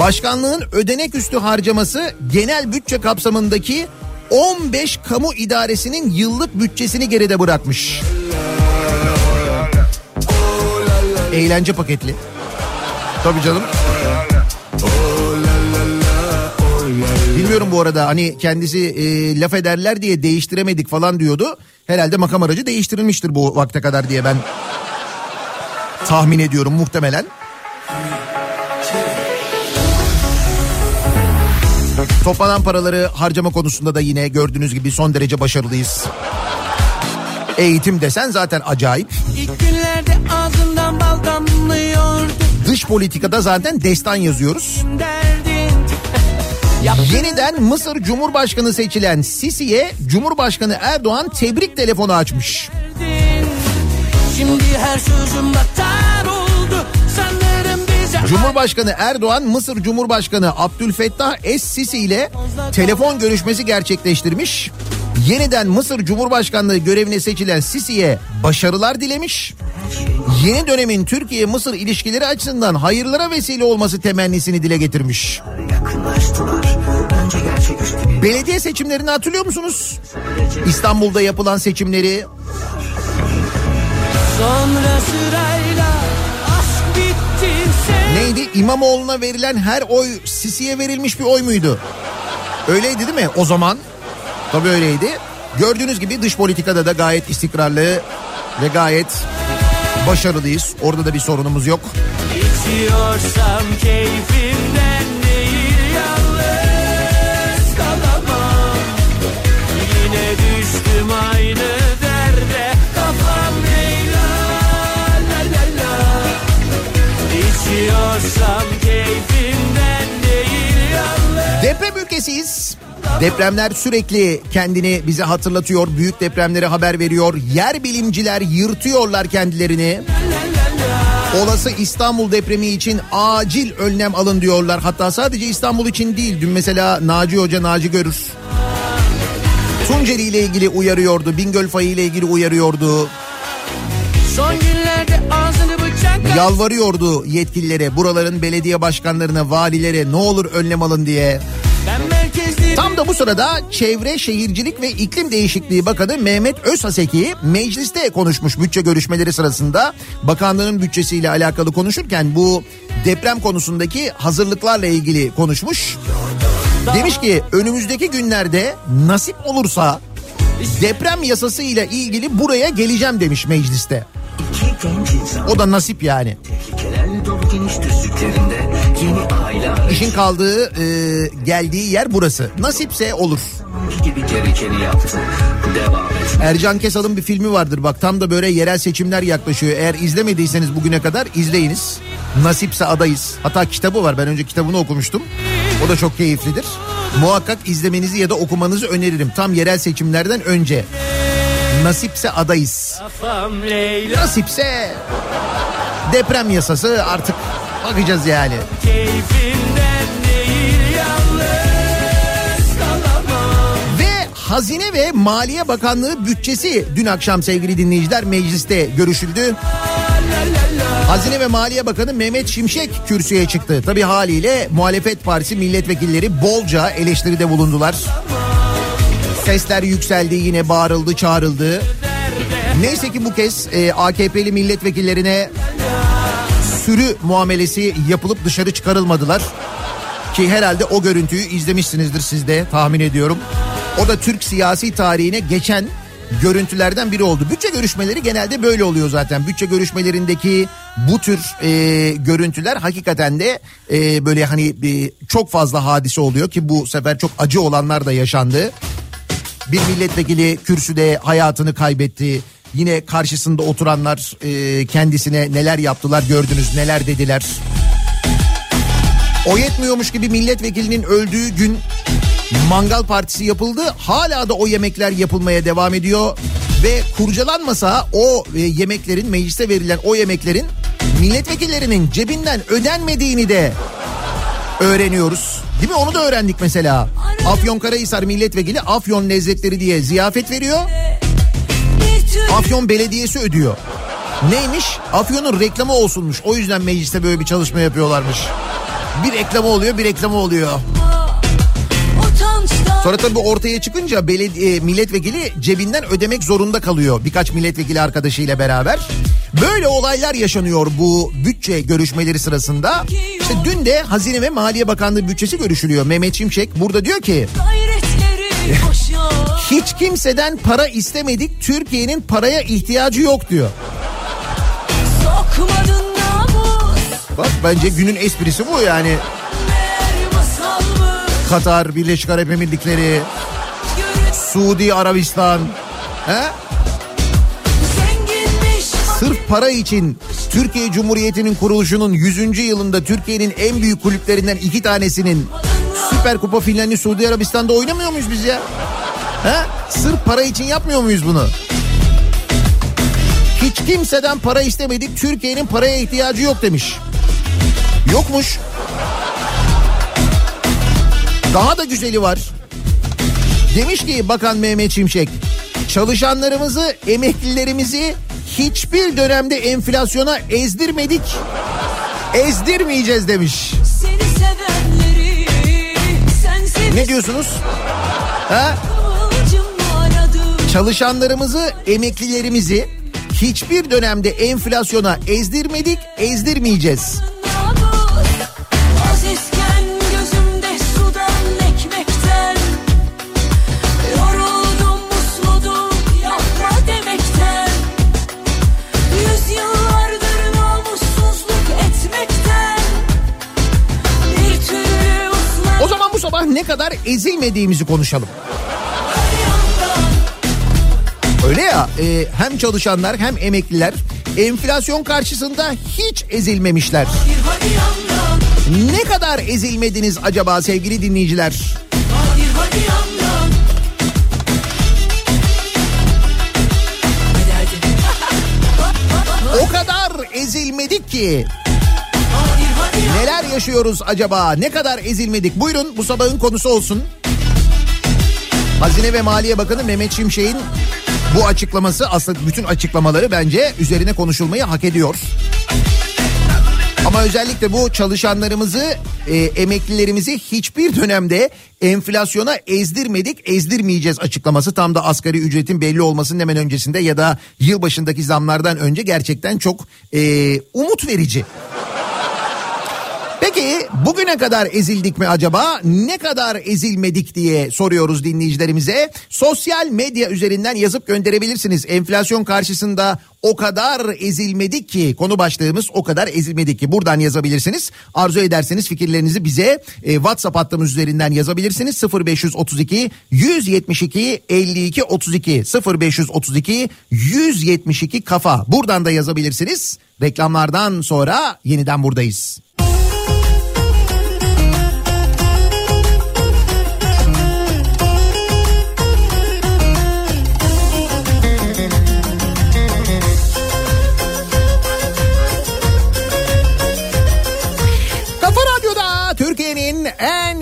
Başkanlığın ödenek üstü harcaması genel bütçe kapsamındaki 15 kamu idaresinin yıllık bütçesini geride bırakmış. Eğlence paketli. Tabii canım. Bilmiyorum bu arada hani kendisi e, laf ederler diye değiştiremedik falan diyordu. Herhalde makam aracı değiştirilmiştir bu vakte kadar diye ben tahmin ediyorum muhtemelen. Toplanan paraları harcama konusunda da yine gördüğünüz gibi son derece başarılıyız. Eğitim desen zaten acayip. İlk günlerde ağzından bal damlıyordu Dış politikada zaten destan yazıyoruz. Yeniden Mısır Cumhurbaşkanı seçilen Sisi'ye Cumhurbaşkanı Erdoğan tebrik telefonu açmış. Şimdi her sözüm batar Cumhurbaşkanı Erdoğan Mısır Cumhurbaşkanı Abdülfettah Es-Sisi ile telefon görüşmesi gerçekleştirmiş. Yeniden Mısır Cumhurbaşkanlığı görevine seçilen Sisi'ye başarılar dilemiş. Yeni dönemin Türkiye-Mısır ilişkileri açısından hayırlara vesile olması temennisini dile getirmiş. Belediye seçimlerini hatırlıyor musunuz? İstanbul'da yapılan seçimleri Sonra sırayla İmamoğlu'na verilen her oy Sisi'ye verilmiş bir oy muydu? Öyleydi değil mi o zaman? Tabii öyleydi. Gördüğünüz gibi dış politikada da gayet istikrarlı ve gayet başarılıyız. Orada da bir sorunumuz yok. İçiyorsam keyfimden İçiyorsam keyfimden değil yalnız Deprem ülkesiyiz. Depremler sürekli kendini bize hatırlatıyor. Büyük depremleri haber veriyor. Yer bilimciler yırtıyorlar kendilerini. Olası İstanbul depremi için acil önlem alın diyorlar. Hatta sadece İstanbul için değil. Dün mesela Naci Hoca Naci Görür. Tunceli ile ilgili uyarıyordu. Bingöl fayı ile ilgili uyarıyordu. Son bıçakla Yalvarıyordu yetkililere, buraların belediye başkanlarına, valilere ne olur önlem alın diye. Tam da bu sırada Çevre Şehircilik ve İklim Değişikliği Bakanı Mehmet Özhaseki mecliste konuşmuş bütçe görüşmeleri sırasında bakanlığın bütçesiyle alakalı konuşurken bu deprem konusundaki hazırlıklarla ilgili konuşmuş. Demiş ki önümüzdeki günlerde nasip olursa deprem yasası ile ilgili buraya geleceğim demiş mecliste. O da nasip yani. İşin kaldığı e, geldiği yer burası. Nasipse olur. Gibi gerekeni yaptı. Devam et. Ercan Kesal'ın bir filmi vardır bak tam da böyle yerel seçimler yaklaşıyor. Eğer izlemediyseniz bugüne kadar izleyiniz. Nasipse adayız. Hatta kitabı var ben önce kitabını okumuştum. O da çok keyiflidir. Muhakkak izlemenizi ya da okumanızı öneririm. Tam yerel seçimlerden önce. Nasipse adayız. Nasipse deprem yasası artık bakacağız yani. Keyfimden Hazine ve Maliye Bakanlığı bütçesi dün akşam sevgili dinleyiciler mecliste görüşüldü. Hazine ve Maliye Bakanı Mehmet Şimşek kürsüye çıktı. Tabi haliyle muhalefet partisi milletvekilleri bolca eleştiride bulundular. Sesler yükseldi yine bağırıldı çağrıldı. Neyse ki bu kez e, AKP'li milletvekillerine sürü muamelesi yapılıp dışarı çıkarılmadılar. Ki herhalde o görüntüyü izlemişsinizdir siz de tahmin ediyorum. O da Türk siyasi tarihine geçen görüntülerden biri oldu. Bütçe görüşmeleri genelde böyle oluyor zaten. Bütçe görüşmelerindeki bu tür e, görüntüler hakikaten de e, böyle hani e, çok fazla hadise oluyor ki bu sefer çok acı olanlar da yaşandı. Bir milletvekili kürsüde hayatını kaybetti. Yine karşısında oturanlar e, kendisine neler yaptılar gördünüz neler dediler. O yetmiyormuş gibi milletvekilinin öldüğü gün mangal partisi yapıldı. Hala da o yemekler yapılmaya devam ediyor. Ve kurcalanmasa o e, yemeklerin mecliste verilen o yemeklerin milletvekillerinin cebinden ödenmediğini de öğreniyoruz. Değil mi? Onu da öğrendik mesela. Afyonkarahisar milletvekili Afyon lezzetleri diye ziyafet veriyor. Afyon Belediyesi ödüyor. Neymiş? Afyon'un reklamı olsunmuş. O yüzden mecliste böyle bir çalışma yapıyorlarmış. Bir reklamı oluyor, bir reklamı oluyor. Sonra tabii ortaya çıkınca belediye milletvekili cebinden ödemek zorunda kalıyor. Birkaç milletvekili arkadaşıyla beraber. Böyle olaylar yaşanıyor bu bütçe görüşmeleri sırasında. İşte dün de Hazine ve Maliye Bakanlığı bütçesi görüşülüyor. Mehmet Şimşek burada diyor ki hiç kimseden para istemedik. Türkiye'nin paraya ihtiyacı yok diyor. Bak bence günün esprisi bu yani. Katar, Birleşik Arap Emirlikleri, Suudi Arabistan. He? Sırf para için Türkiye Cumhuriyeti'nin kuruluşunun 100. yılında Türkiye'nin en büyük kulüplerinden iki tanesinin Süper Kupa finalini Suudi Arabistan'da oynamıyor muyuz biz ya? He? Sırf para için yapmıyor muyuz bunu? Hiç kimseden para istemedik. Türkiye'nin paraya ihtiyacı yok demiş. Yokmuş. Daha da güzeli var. Demiş ki Bakan Mehmet Şimşek, çalışanlarımızı, emeklilerimizi hiçbir dönemde enflasyona ezdirmedik, ezdirmeyeceğiz demiş. Ne diyorsunuz? Ha? Çalışanlarımızı, emeklilerimizi hiçbir dönemde enflasyona ezdirmedik, ezdirmeyeceğiz. Kadar ezilmediğimizi konuşalım. Öyle ya e, hem çalışanlar hem emekliler enflasyon karşısında hiç ezilmemişler. Ne kadar ezilmediniz acaba sevgili dinleyiciler? O kadar ezilmedik ki. Yaşıyoruz acaba? Ne kadar ezilmedik? Buyurun bu sabahın konusu olsun. Hazine ve Maliye Bakanı Mehmet Şimşek'in bu açıklaması aslında bütün açıklamaları bence üzerine konuşulmayı hak ediyor. Ama özellikle bu çalışanlarımızı, e, emeklilerimizi hiçbir dönemde enflasyona ezdirmedik, ezdirmeyeceğiz açıklaması tam da asgari ücretin belli olmasının hemen öncesinde ya da yılbaşındaki zamlardan önce gerçekten çok e, umut verici. Peki bugüne kadar ezildik mi acaba? Ne kadar ezilmedik diye soruyoruz dinleyicilerimize. Sosyal medya üzerinden yazıp gönderebilirsiniz. Enflasyon karşısında o kadar ezilmedik ki konu başlığımız o kadar ezilmedik ki buradan yazabilirsiniz. Arzu ederseniz fikirlerinizi bize e, WhatsApp hattımız üzerinden yazabilirsiniz. 0532 172 52 32 0532 172 kafa buradan da yazabilirsiniz. Reklamlardan sonra yeniden buradayız.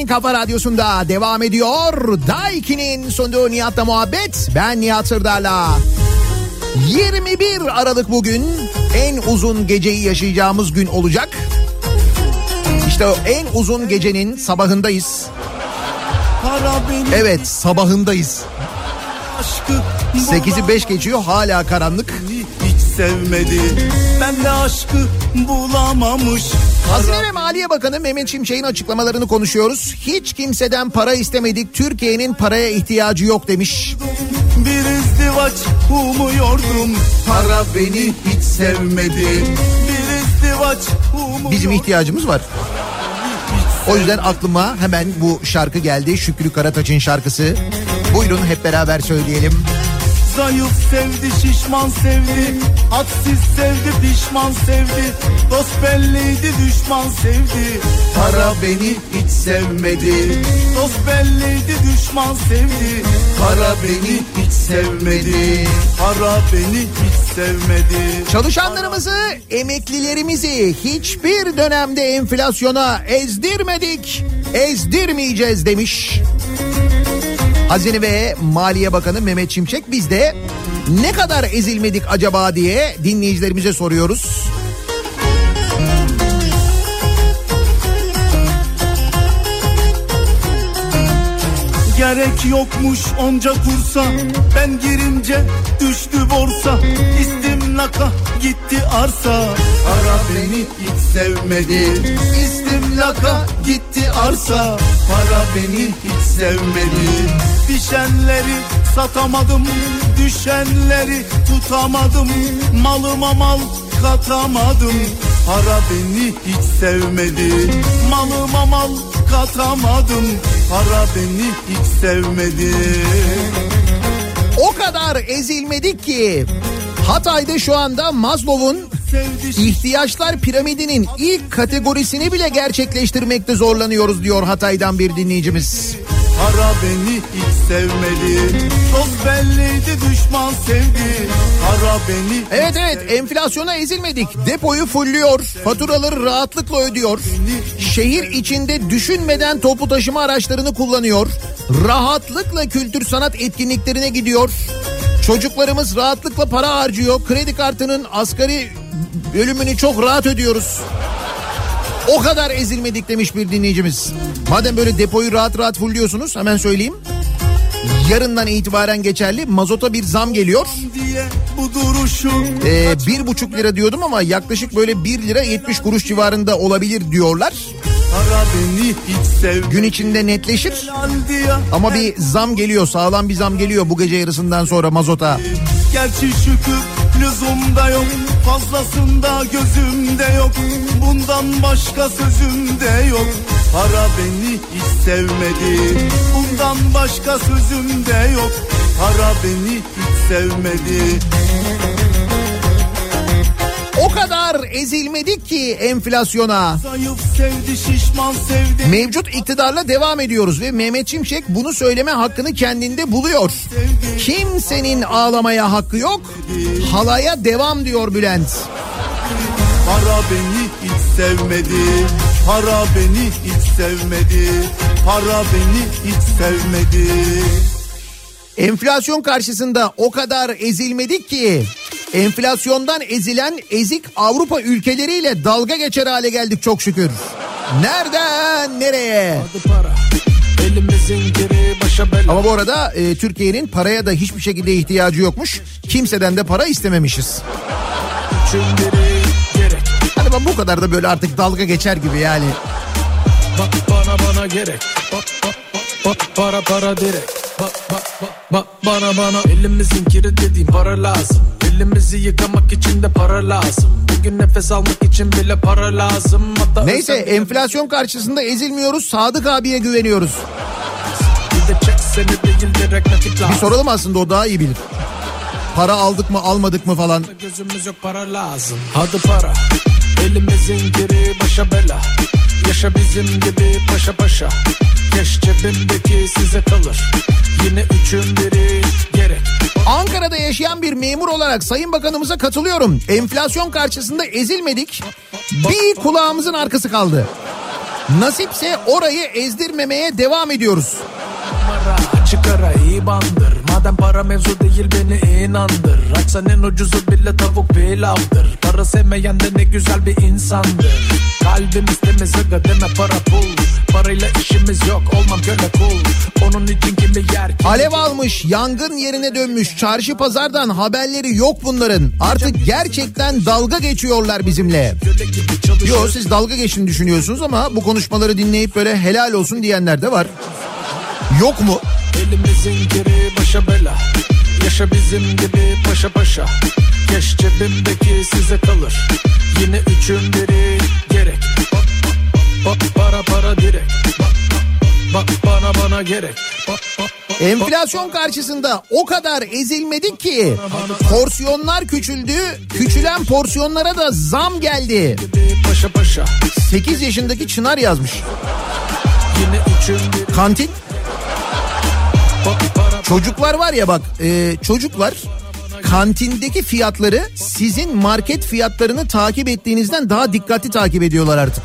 Türkiye'nin Kafa Radyosu'nda devam ediyor. Daiki'nin sunduğu Nihat'la muhabbet. Ben Nihat Sırdar'la. 21 Aralık bugün en uzun geceyi yaşayacağımız gün olacak. İşte o en uzun gecenin sabahındayız. Evet sabahındayız. aşkı 8'i 5 geçiyor hala karanlık. Sevmedi. Ben de aşkı bulamamış. Hazine ve Maliye Bakanı Mehmet Şimşek'in açıklamalarını konuşuyoruz. Hiç kimseden para istemedik. Türkiye'nin paraya ihtiyacı yok demiş. Bir izdivaç umuyordum. Para beni hiç sevmedi. Bir izdivaç umuyordum. Bizim ihtiyacımız var. O yüzden aklıma hemen bu şarkı geldi. Şükrü Karataç'ın şarkısı. Buyurun hep beraber söyleyelim. Zayıf sevdi, şişman sevdi. Hadsiz sevdi, pişman sevdi. Dost belliydi, düşman sevdi. Para beni hiç sevmedi. Dost belliydi, düşman sevdi. Para beni hiç sevmedi. Para beni hiç sevmedi. Çalışanlarımızı, emeklilerimizi hiçbir dönemde enflasyona ezdirmedik, ezdirmeyeceğiz demiş. Hazine ve Maliye Bakanı Mehmet Şimşek biz de ne kadar ezilmedik acaba diye dinleyicilerimize soruyoruz. Gerek yokmuş onca kursa Ben girince düştü borsa İstimlaka gitti arsa. Para beni hiç sevmedi. İstimlaka gitti arsa. Para beni hiç sevmedi. Düşenleri satamadım Düşenleri tutamadım. Malıma mal katamadım. Para beni hiç sevmedi. Malıma mal katamadım. Para beni hiç sevmedi. O kadar ezilmedik ki Hatay'da şu anda Maslow'un ihtiyaçlar piramidinin ilk kategorisini bile gerçekleştirmekte zorlanıyoruz diyor Hatay'dan bir dinleyicimiz. Para beni hiç sevmedi Dost belliydi düşman sevdi Para beni Evet evet enflasyona ezilmedik. Depoyu fulluyor. Faturaları rahatlıkla ödüyor. Şehir içinde düşünmeden toplu taşıma araçlarını kullanıyor. Rahatlıkla kültür sanat etkinliklerine gidiyor. Çocuklarımız rahatlıkla para harcıyor. Kredi kartının asgari bölümünü çok rahat ödüyoruz. O kadar ezilmedik demiş bir dinleyicimiz. Madem böyle depoyu rahat rahat fulluyorsunuz hemen söyleyeyim. Yarından itibaren geçerli mazota bir zam geliyor. Ee, bir buçuk lira diyordum ama yaklaşık böyle bir lira 70 kuruş civarında olabilir diyorlar. Gün içinde netleşir. Ama bir zam geliyor sağlam bir zam geliyor bu gece yarısından sonra mazota. Gerçi şükür lüzumda yok Fazlasında gözümde yok. Bundan başka sözümde yok. Para beni hiç sevmedi. Bundan başka sözümde yok. Para beni hiç sevmedi kadar ezilmedik ki enflasyona. Mevcut iktidarla devam ediyoruz ve Mehmet Şimşek bunu söyleme hakkını kendinde buluyor. Kimsenin ağlamaya hakkı yok. Halaya devam diyor Bülent. Para beni hiç sevmedi Para beni hiç sevmedi Para beni hiç sevmedi Enflasyon karşısında o kadar ezilmedik ki enflasyondan ezilen ezik Avrupa ülkeleriyle dalga geçer hale geldik çok şükür. Nereden nereye? Ama bu arada e, Türkiye'nin paraya da hiçbir şekilde ihtiyacı yokmuş. Kimseden de para istememişiz. Hadi bak bu kadar da böyle artık dalga geçer gibi yani. Bak bana bana gerek bak bak bak para para direkt Bak bak bak bak bana bana Elimizin kiri dediğim para lazım Elimizi yıkamak için de para lazım Bugün nefes almak için bile para lazım Hatta Neyse enflasyon karşısında ezilmiyoruz. Sadık abiye güveniyoruz. Bir soralım aslında o daha iyi bilir. Para aldık mı almadık mı falan. Gözümüz yok para lazım Hadi para Elimizin geri başa bela Yaşa bizim gibi paşa paşa Keş cebimdeki size kalır Yine üçün biri Ankara'da yaşayan bir memur olarak Sayın Bakanımıza katılıyorum. Enflasyon karşısında ezilmedik. Bir kulağımızın arkası kaldı. Nasipse orayı ezdirmemeye devam ediyoruz. Numara açık ara iyi bandır Madem para mevzu değil beni inandır Açsan en ucuzu bile tavuk pilavdır Para sevmeyen de ne güzel bir insandır Kalbimiz temiz aga deme para pul Parayla işimiz yok olmam köle kul Onun için kimi yer kimi Alev almış, yangın yerine dönmüş. Çarşı pazardan haberleri yok bunların. Artık gerçekten dalga geçiyorlar bizimle. Yo siz dalga geçin düşünüyorsunuz ama bu konuşmaları dinleyip böyle helal olsun diyenler de var. Yok mu? Elimizin geri başa bela Yaşa bizim gibi paşa paşa Keş cebimdeki size kalır Yine üçün biri gerek. Bak, bak, para para direkt. Bak, bana bana gerek. Enflasyon karşısında o kadar ezilmedik ki. Porsiyonlar küçüldü, küçülen porsiyonlara da zam geldi. Paşa paşa. 8 yaşındaki Çınar yazmış. Kantin? Çocuklar var ya bak e, çocuklar kantindeki fiyatları sizin market fiyatlarını takip ettiğinizden daha dikkatli takip ediyorlar artık.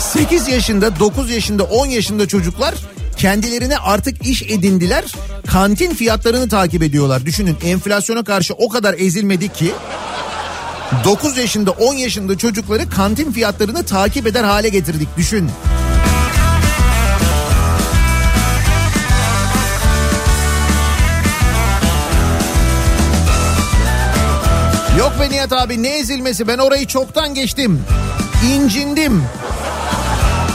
8 yaşında, 9 yaşında, 10 yaşında çocuklar kendilerine artık iş edindiler. Kantin fiyatlarını takip ediyorlar. Düşünün enflasyona karşı o kadar ezilmedik ki 9 yaşında 10 yaşında çocukları kantin fiyatlarını takip eder hale getirdik. Düşün. Yok be Nihat abi ne ezilmesi ben orayı çoktan geçtim. İncindim.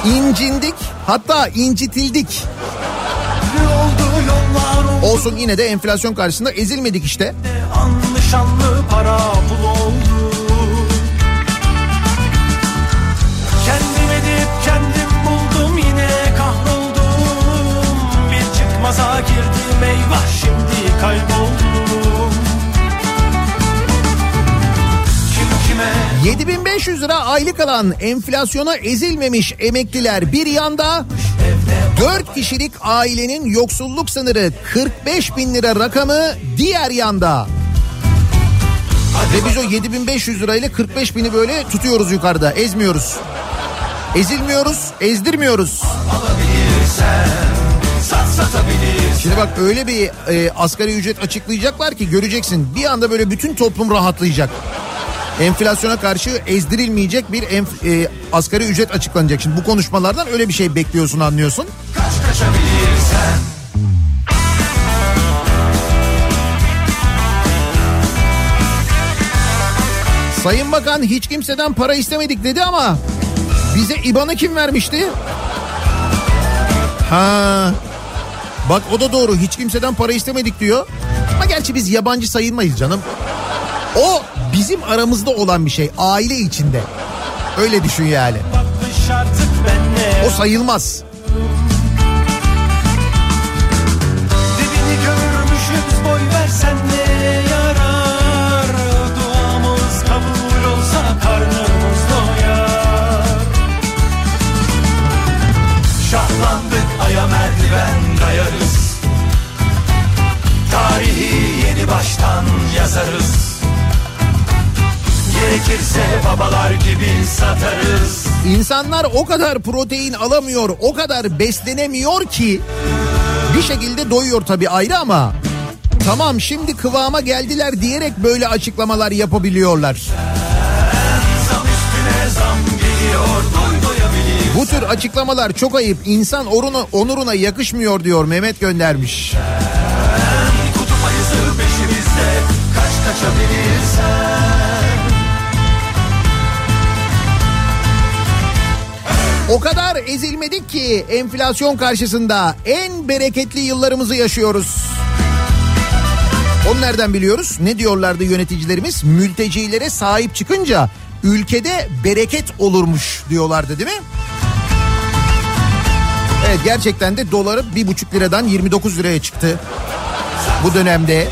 İncindik hatta incitildik. Olsun yine de enflasyon karşısında ezilmedik işte. Anlı para pul Kendim edip kendim buldum yine kahroldum Bir çıkmaza girdim eyvah şimdi kayboldum 7500 lira aylık alan enflasyona ezilmemiş emekliler bir yanda 4 kişilik ailenin yoksulluk sınırı 45 bin lira rakamı diğer yanda. Ve biz o 7500 lirayla 45 bini böyle tutuyoruz yukarıda ezmiyoruz. Ezilmiyoruz ezdirmiyoruz. Şimdi bak öyle bir e, asgari ücret açıklayacaklar ki göreceksin bir anda böyle bütün toplum rahatlayacak. Enflasyona karşı ezdirilmeyecek bir enf- e, asgari ücret açıklanacak. Şimdi bu konuşmalardan öyle bir şey bekliyorsun anlıyorsun. kaç kaçabilirsen Sayın Bakan hiç kimseden para istemedik dedi ama bize IBAN'ı kim vermişti? Ha. Bak o da doğru hiç kimseden para istemedik diyor. Ama gerçi biz yabancı sayılmayız canım. O bizim aramızda olan bir şey aile içinde. Öyle düşün yani. O sayılmaz. Dayarız Tarihi yeni baştan yazarız Gerekirse babalar gibi satarız İnsanlar o kadar protein alamıyor, o kadar beslenemiyor ki bir şekilde doyuyor tabii ayrı ama tamam şimdi kıvama geldiler diyerek böyle açıklamalar yapabiliyorlar. Zam zam geliyor Bu tür açıklamalar çok ayıp. İnsan oruna, onuruna yakışmıyor diyor Mehmet göndermiş. O kadar ezilmedik ki enflasyon karşısında en bereketli yıllarımızı yaşıyoruz. Onu nereden biliyoruz? Ne diyorlardı yöneticilerimiz? Mültecilere sahip çıkınca ülkede bereket olurmuş diyorlardı değil mi? Evet gerçekten de doları bir buçuk liradan 29 liraya çıktı. Bu dönemde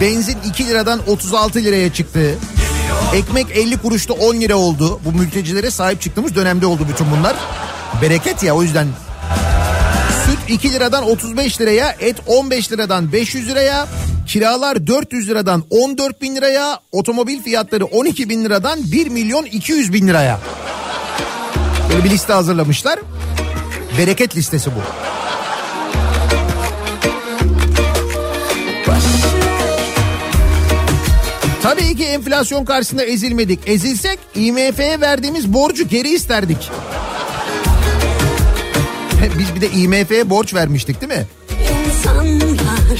benzin 2 liradan 36 liraya çıktı. Ekmek 50 kuruşta 10 lira oldu. Bu mültecilere sahip çıktığımız dönemde oldu bütün bunlar. Bereket ya o yüzden. Süt 2 liradan 35 liraya, et 15 liradan 500 liraya, kiralar 400 liradan 14 bin liraya, otomobil fiyatları 12 bin liradan 1 milyon 200 bin liraya. Böyle bir liste hazırlamışlar. Bereket listesi bu. Tabii ki enflasyon karşısında ezilmedik. Ezilsek IMF'ye verdiğimiz borcu geri isterdik. Biz bir de IMF'ye borç vermiştik değil mi? İnsanlar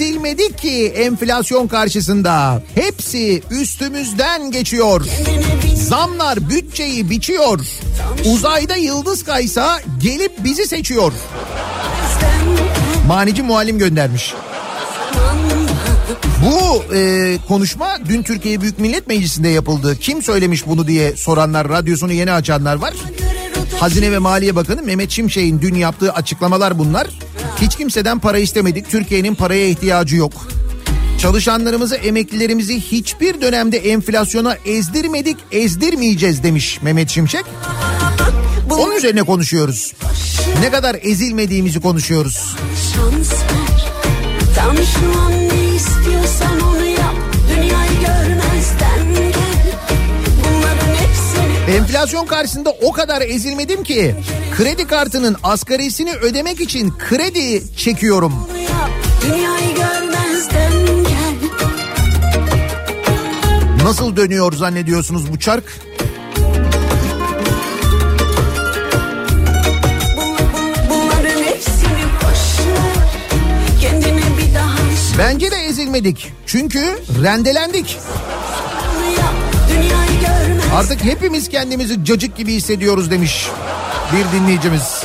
kadar ezilmedik ki enflasyon karşısında. Hepsi üstümüzden geçiyor. Zamlar bütçeyi biçiyor. Uzayda yıldız kaysa gelip bizi seçiyor. Manici muallim göndermiş. Bu e, konuşma dün Türkiye Büyük Millet Meclisi'nde yapıldı. Kim söylemiş bunu diye soranlar, radyosunu yeni açanlar var. Hazine ve Maliye Bakanı Mehmet Şimşek'in dün yaptığı açıklamalar bunlar. Hiç kimseden para istemedik. Türkiye'nin paraya ihtiyacı yok. Çalışanlarımızı, emeklilerimizi hiçbir dönemde enflasyona ezdirmedik, ezdirmeyeceğiz demiş Mehmet Şimşek. Onun üzerine konuşuyoruz. Ne kadar ezilmediğimizi konuşuyoruz. Şans ver. Tam şu an Enflasyon karşısında o kadar ezilmedim ki kredi kartının asgarisini ödemek için kredi çekiyorum. Nasıl dönüyor zannediyorsunuz bu çark? Bence de ezilmedik. Çünkü rendelendik. Dünyayı görmez. Artık hepimiz kendimizi cacık gibi hissediyoruz demiş bir dinleyicimiz.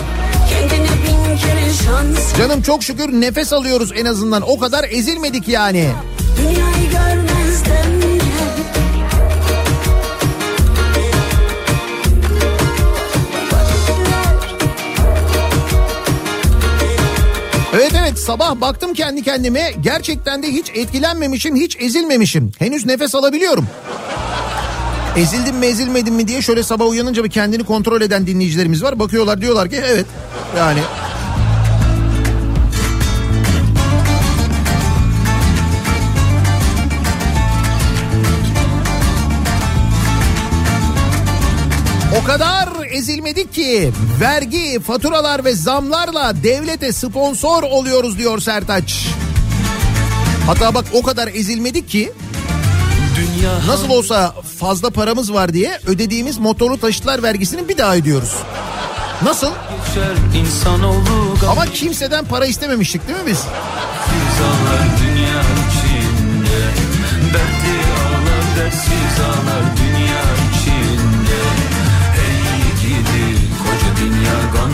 Canım çok şükür nefes alıyoruz en azından. O kadar ezilmedik yani. Dünyayı görmezden gel. Evet evet sabah baktım kendi kendime gerçekten de hiç etkilenmemişim hiç ezilmemişim. Henüz nefes alabiliyorum. Ezildim mi ezilmedim mi diye şöyle sabah uyanınca bir kendini kontrol eden dinleyicilerimiz var. Bakıyorlar diyorlar ki evet yani O kadar ezilmedik ki vergi, faturalar ve zamlarla devlete sponsor oluyoruz diyor Sertaç. Hatta bak o kadar ezilmedik ki nasıl olsa fazla paramız var diye ödediğimiz motorlu taşıtlar vergisini bir daha ödüyoruz. Nasıl? Ama kimseden para istememiştik değil mi biz? dünya içinde Dertli ağlar dertsiz ağlar dünya içinde Ey gidi koca dünya gam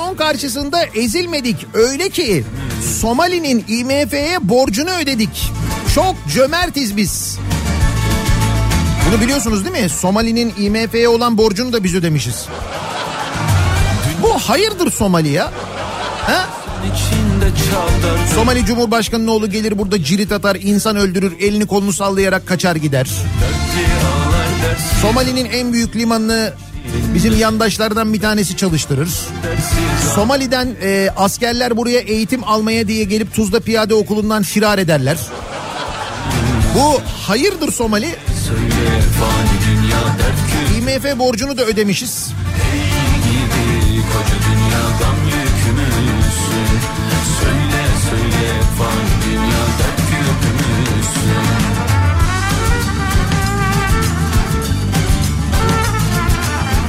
Enflasyon karşısında ezilmedik öyle ki Somali'nin IMF'ye borcunu ödedik. Çok cömertiz biz. Bunu biliyorsunuz değil mi? Somali'nin IMF'ye olan borcunu da biz ödemişiz. Bu hayırdır Somali ya? Ha? Somali Cumhurbaşkanı'nın oğlu gelir burada cirit atar, insan öldürür, elini kolunu sallayarak kaçar gider. Somali'nin en büyük limanını bizim yandaşlardan bir tanesi çalıştırır. Somali'den e, askerler buraya eğitim almaya diye gelip Tuzla Piyade Okulu'ndan firar ederler. Bu hayırdır Somali? IMF borcunu da ödemişiz.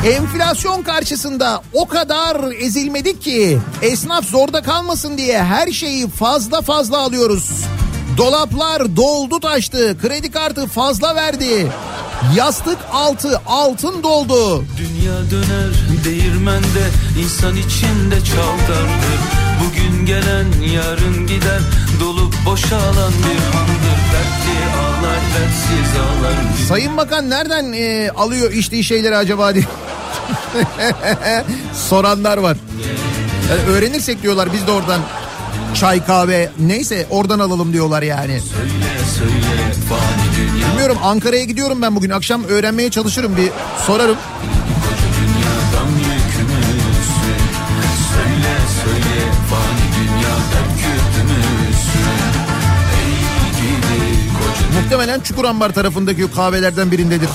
Enflasyon karşısında o kadar ezilmedik ki esnaf zorda kalmasın diye her şeyi fazla fazla alıyoruz. Dolaplar doldu taştı, kredi kartı fazla verdi. Yastık altı altın doldu. Dünya döner değirmende insan içinde çaldardır Bugün gelen yarın gider dolup boşalan bir handır Sayın Bakan nereden e, alıyor içtiği şeyleri acaba diye soranlar var. Yani öğrenirsek diyorlar biz de oradan çay kahve neyse oradan alalım diyorlar yani. Söyle söyle Bilmiyorum Ankara'ya gidiyorum ben bugün akşam öğrenmeye çalışırım bir sorarım. Muhtemelen Çukurambar tarafındaki kahvelerden birindedir.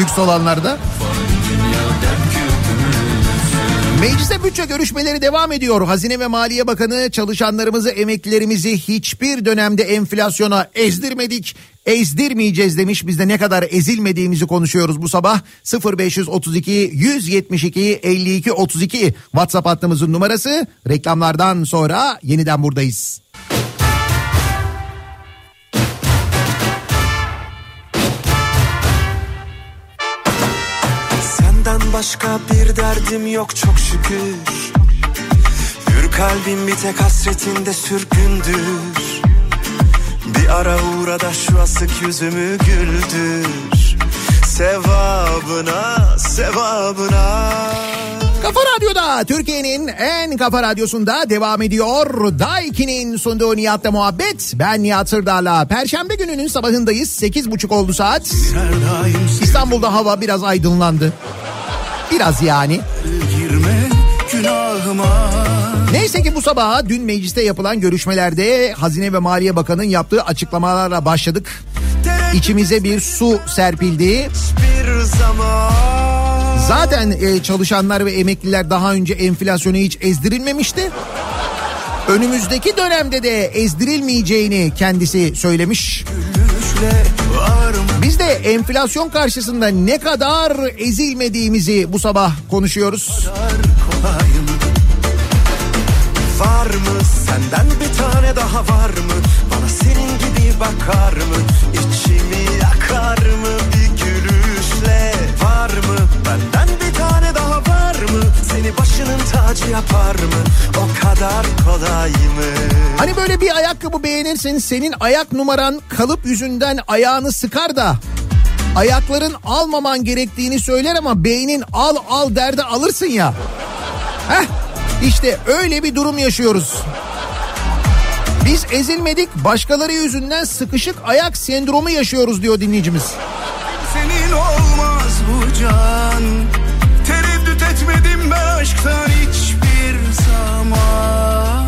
Lüks olanlarda. Mecliste bütçe görüşmeleri devam ediyor. Hazine ve Maliye Bakanı çalışanlarımızı, emeklilerimizi hiçbir dönemde enflasyona ezdirmedik, ezdirmeyeceğiz demiş. Biz de ne kadar ezilmediğimizi konuşuyoruz bu sabah. 0532 172 52 32 WhatsApp hattımızın numarası. Reklamlardan sonra yeniden buradayız. Başka bir derdim yok çok şükür Hür kalbim bir tek hasretinde sürgündür Bir ara uğra da şu asık yüzümü güldür Sevabına, sevabına Kafa Radyo'da Türkiye'nin en kafa radyosunda devam ediyor. Daiki'nin sunduğu Nihat'la muhabbet. Ben Nihat Sırdar'la. Perşembe gününün sabahındayız. 8.30 oldu saat. İstanbul'da hava biraz aydınlandı. Biraz yani. Girme günahıma Neyse ki bu sabah dün mecliste yapılan görüşmelerde Hazine ve Maliye Bakanı'nın yaptığı açıklamalarla başladık. İçimize bir su serpildi. Zaten e, çalışanlar ve emekliler daha önce enflasyonu hiç ezdirilmemişti. Önümüzdeki dönemde de ezdirilmeyeceğini kendisi söylemiş. Biz de enflasyon karşısında ne kadar ezilmediğimizi bu sabah konuşuyoruz. Var mı senden bir tane daha var mı? Bana senin gibi bakar mı? İçimi yakar mı bir gülüşle? Var mı benden bir var mı? Seni başının tacı yapar mı? O kadar kolay mı? Hani böyle bir ayakkabı beğenirsin senin ayak numaran kalıp yüzünden ayağını sıkar da ayakların almaman gerektiğini söyler ama beynin al al derdi alırsın ya. Heh işte öyle bir durum yaşıyoruz. Biz ezilmedik başkaları yüzünden sıkışık ayak sendromu yaşıyoruz diyor dinleyicimiz. Senin olmaz bu can Etmedim ben aşktan hiçbir zaman.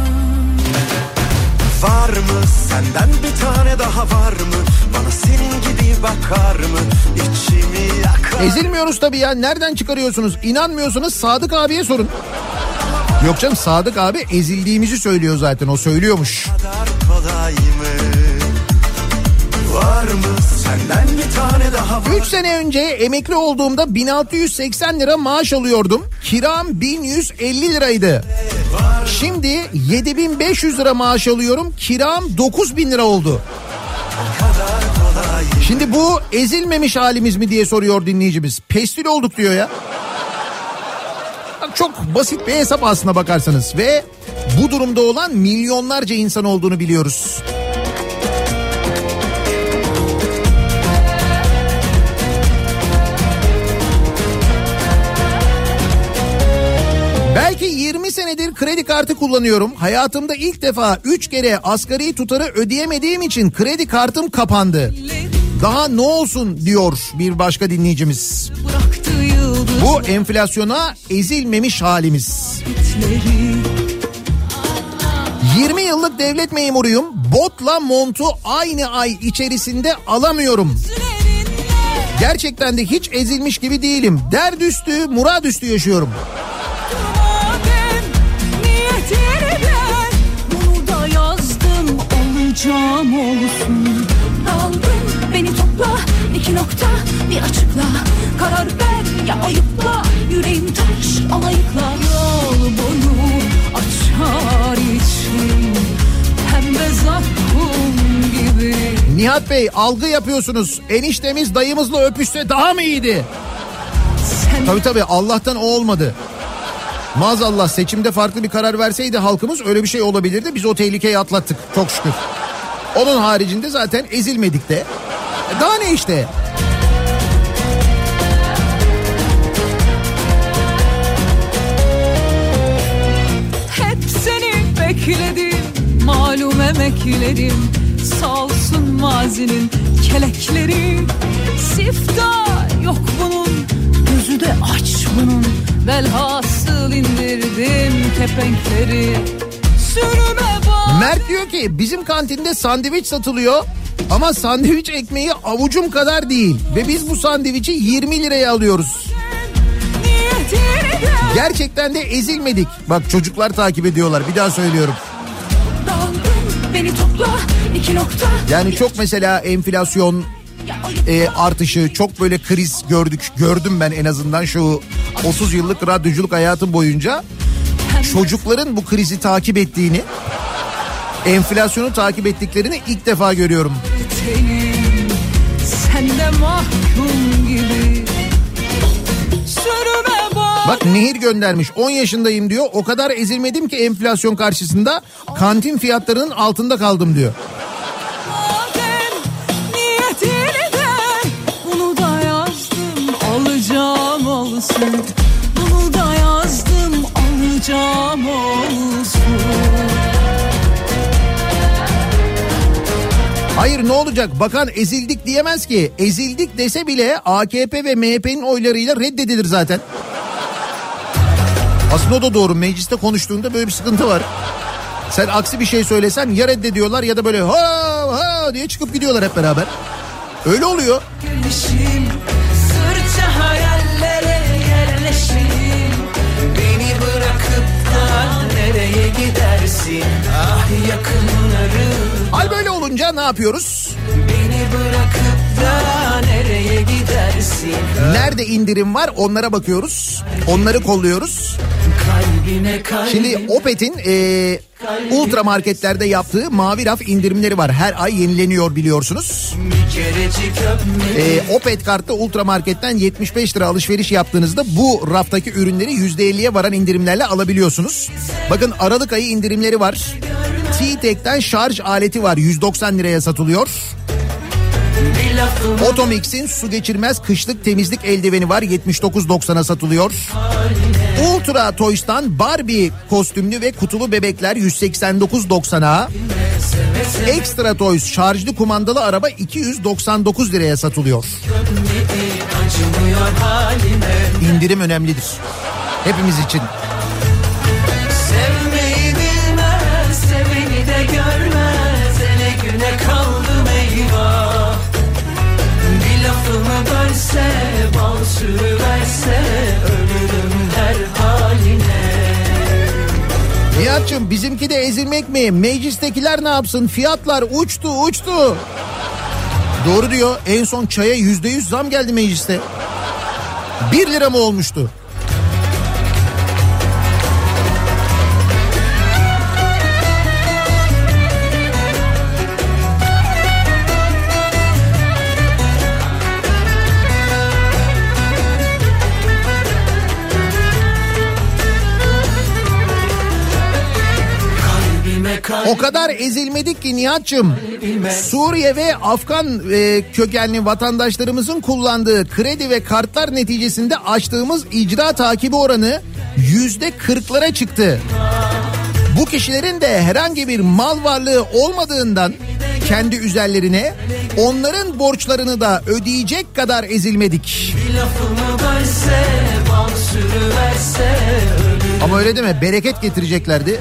Var mı? Senden bir tane daha var mı? Bana senin gibi bakar mı? İçimi yakar. Ezilmiyoruz tabii ya. Nereden çıkarıyorsunuz? İnanmıyorsanız Sadık abiye sorun. Yok canım Sadık abi ezildiğimizi söylüyor zaten. O söylüyormuş. kadar kolay mı Var mı senden bir tane daha var 3 sene önce emekli olduğumda 1680 lira maaş alıyordum. Kiram 1150 liraydı. Şimdi 7500 lira maaş alıyorum. Kiram 9000 lira oldu. Şimdi bu ezilmemiş halimiz mi diye soruyor dinleyicimiz. Pestil olduk diyor ya. Çok basit bir hesap aslına bakarsanız ve bu durumda olan milyonlarca insan olduğunu biliyoruz. Belki 20 senedir kredi kartı kullanıyorum. Hayatımda ilk defa 3 kere asgari tutarı ödeyemediğim için kredi kartım kapandı. Daha ne olsun diyor bir başka dinleyicimiz. Bu enflasyona ezilmemiş halimiz. 20 yıllık devlet memuruyum. Botla montu aynı ay içerisinde alamıyorum. Gerçekten de hiç ezilmiş gibi değilim. Derd üstü, üstü yaşıyorum. Olacağım olsun Daldım beni topla iki nokta bir açıkla Karar ver ya ayıpla yüreğim taş alayıkla Yol boyu açar içim pembe zakkum gibi Nihat Bey algı yapıyorsunuz. Eniştemiz dayımızla öpüşse daha mı iyiydi? Tabii tabii Allah'tan o olmadı. Maazallah seçimde farklı bir karar verseydi halkımız öyle bir şey olabilirdi. Biz o tehlikeyi atlattık çok şükür. Onun haricinde zaten ezilmedik de. E Daha ne işte? Hep seni bekledim malum emeklerim Sağ olsun mazinin kelekleri Sifta yok bunun gözü de aç bunun Velhasıl indirdim kepenkleri Sürüme bak Mert diyor ki bizim kantinde sandviç satılıyor ama sandviç ekmeği avucum kadar değil ve biz bu sandviçi 20 liraya alıyoruz. Gerçekten de ezilmedik. Bak çocuklar takip ediyorlar bir daha söylüyorum. Daldım beni topla iki nokta Yani çok mesela enflasyon e, artışı çok böyle kriz gördük gördüm ben en azından şu 30 yıllık radyoculuk hayatım boyunca çocukların bu krizi takip ettiğini enflasyonu takip ettiklerini ilk defa görüyorum. Bak Nehir göndermiş 10 yaşındayım diyor o kadar ezilmedim ki enflasyon karşısında kantin fiyatlarının altında kaldım diyor. Olsun Bunu da yazdım alacağım olsun Hayır ne olacak bakan ezildik diyemez ki. Ezildik dese bile AKP ve MHP'nin oylarıyla reddedilir zaten. Aslında o da doğru mecliste konuştuğunda böyle bir sıkıntı var. Sen aksi bir şey söylesen ya reddediyorlar ya da böyle ha ha diye çıkıp gidiyorlar hep beraber. Öyle oluyor. Gelişim gidersin Ah yakınlarım Hal böyle olunca ne yapıyoruz? Beni bırakıp da nereye gidersin Nerede indirim var onlara bakıyoruz. Onları kolluyoruz. Şimdi Opet'in e, ultra marketlerde yaptığı mavi raf indirimleri var. Her ay yenileniyor biliyorsunuz. E, Opet kartta ultra marketten 75 lira alışveriş yaptığınızda bu raftaki ürünleri %50'ye varan indirimlerle alabiliyorsunuz. Bakın Aralık ayı indirimleri var. T-Tek'ten şarj aleti var 190 liraya satılıyor. Otomix'in su geçirmez kışlık temizlik eldiveni var 79.90'a satılıyor. Ultra Toys'tan Barbie kostümlü ve kutulu bebekler 189.90'a. Extra Toys şarjlı kumandalı araba 299 liraya satılıyor. İndirim önemlidir. Hepimiz için. Bölse, bal sürüverse Ölürüm her haline Nihat'cığım bizimki de ezilmek mi? Meclistekiler ne yapsın? Fiyatlar uçtu uçtu. Doğru diyor. En son çaya yüzde yüz zam geldi mecliste. Bir lira mı olmuştu? O kadar ezilmedik ki Nihat'cığım. Suriye ve Afgan e, kökenli vatandaşlarımızın kullandığı kredi ve kartlar neticesinde açtığımız icra takibi oranı yüzde kırklara çıktı. Bu kişilerin de herhangi bir mal varlığı olmadığından kendi üzerlerine onların borçlarını da ödeyecek kadar ezilmedik. Ama öyle deme bereket getireceklerdi.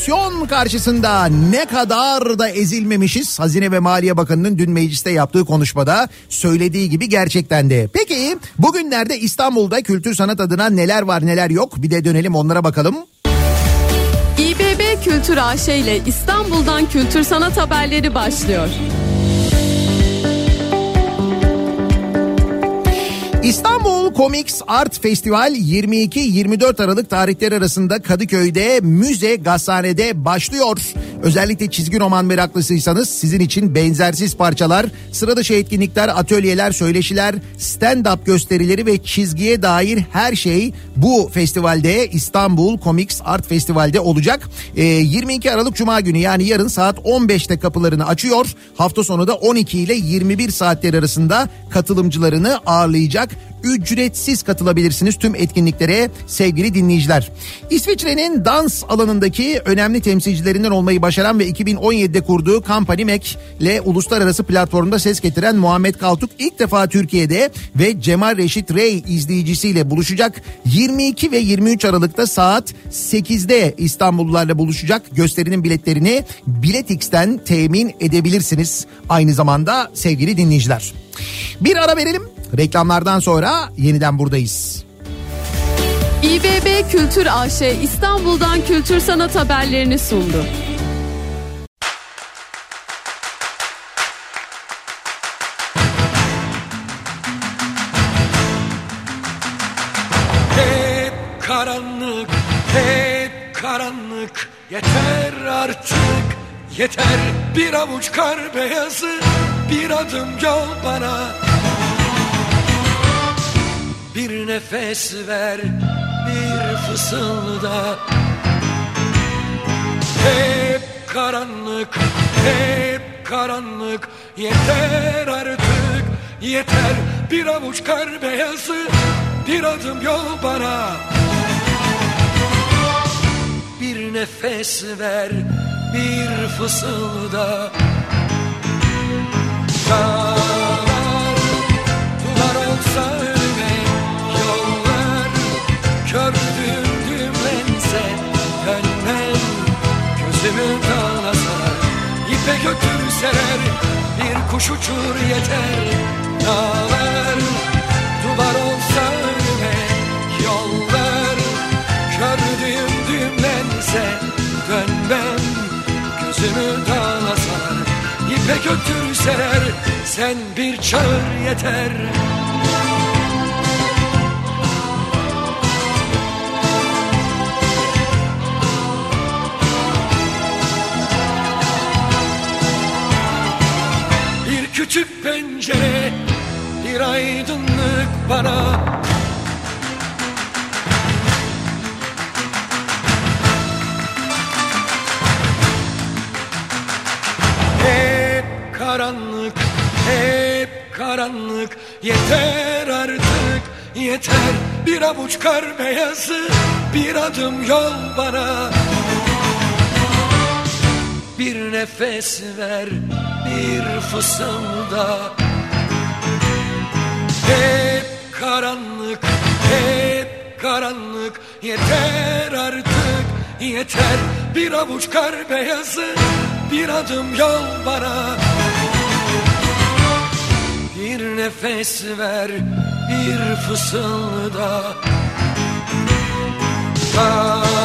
Enflasyon karşısında ne kadar da ezilmemişiz. Hazine ve Maliye Bakanı'nın dün mecliste yaptığı konuşmada söylediği gibi gerçekten de. Peki bugünlerde İstanbul'da kültür sanat adına neler var neler yok bir de dönelim onlara bakalım. İBB Kültür AŞ ile İstanbul'dan kültür sanat haberleri başlıyor. İstanbul Comics Art Festival 22-24 Aralık tarihleri arasında Kadıköy'de Müze Gazhane'de başlıyor. Özellikle çizgi roman meraklısıysanız sizin için benzersiz parçalar, sıra dışı etkinlikler, atölyeler, söyleşiler, stand-up gösterileri ve çizgiye dair her şey bu festivalde İstanbul Comics Art Festival'de olacak. Ee, 22 Aralık Cuma günü yani yarın saat 15'te kapılarını açıyor. Hafta sonu da 12 ile 21 saatler arasında katılımcılarını ağırlayacak ücretsiz katılabilirsiniz tüm etkinliklere sevgili dinleyiciler. İsviçre'nin dans alanındaki önemli temsilcilerinden olmayı başaran ve 2017'de kurduğu Company ile uluslararası platformda ses getiren Muhammed Kaltuk ilk defa Türkiye'de ve Cemal Reşit Rey izleyicisiyle buluşacak. 22 ve 23 Aralık'ta saat 8'de İstanbullularla buluşacak. Gösterinin biletlerini Biletix'ten temin edebilirsiniz. Aynı zamanda sevgili dinleyiciler. Bir ara verelim. Reklamlardan sonra yeniden buradayız. İBB Kültür AŞ İstanbul'dan kültür sanat haberlerini sundu. Hep karanlık, hep karanlık Yeter artık, yeter Bir avuç kar beyazı, bir adım yol bana Bir nefes ver, bir fısılda. Hep karanlık, hep karanlık Yeter artık, yeter. Bir avuç kar beyazı, bir adım yol bana. Bir nefes ver, bir fısılda. Dağlar, duvar olsa kördüğüm düğümlense Dönmem, gözümü dağla sarar İpe götürseler, bir kuş uçur yeter Dağlar, duvar olsa önüme Yollar, kördüğüm düğümlense Dönmem, gözümü dağla sarar İpe götürseler, sen bir çağır yeter küçük pencere bir aydınlık bana. Hep karanlık, hep karanlık. Yeter artık, yeter. Bir avuç kar beyazı, bir adım yol bana. Bir nefes ver, bir fısılda. Hep karanlık, hep karanlık. Yeter artık, yeter. Bir avuç kar beyazı, bir adım yol bana. Bir nefes ver, bir fısılda. Dağlar,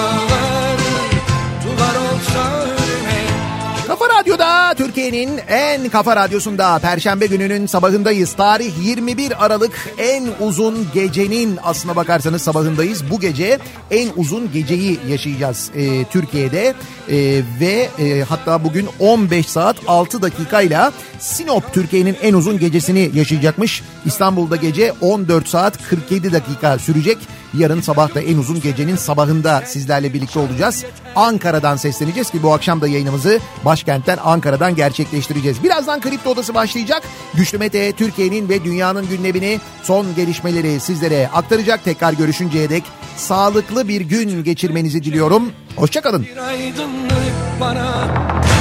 Radyo'da Türkiye'nin en kafa radyosunda Perşembe gününün sabahındayız. Tarih 21 Aralık en uzun gecenin aslına bakarsanız sabahındayız. Bu gece en uzun geceyi yaşayacağız e, Türkiye'de E, ve e, hatta bugün 15 saat 6 dakikayla Sinop Türkiye'nin en uzun gecesini yaşayacakmış. İstanbul'da gece 14 saat 47 dakika sürecek. Yarın sabah da en uzun gecenin sabahında sizlerle birlikte olacağız. Ankara'dan sesleneceğiz ki bu akşam da yayınımızı başkentten Ankara'dan gerçekleştireceğiz. Birazdan Kripto Odası başlayacak. Güçlü Mete Türkiye'nin ve dünyanın gündemini son gelişmeleri sizlere aktaracak. Tekrar görüşünceye dek sağlıklı bir gün geçirmenizi diliyorum. Hoşçakalın. Bir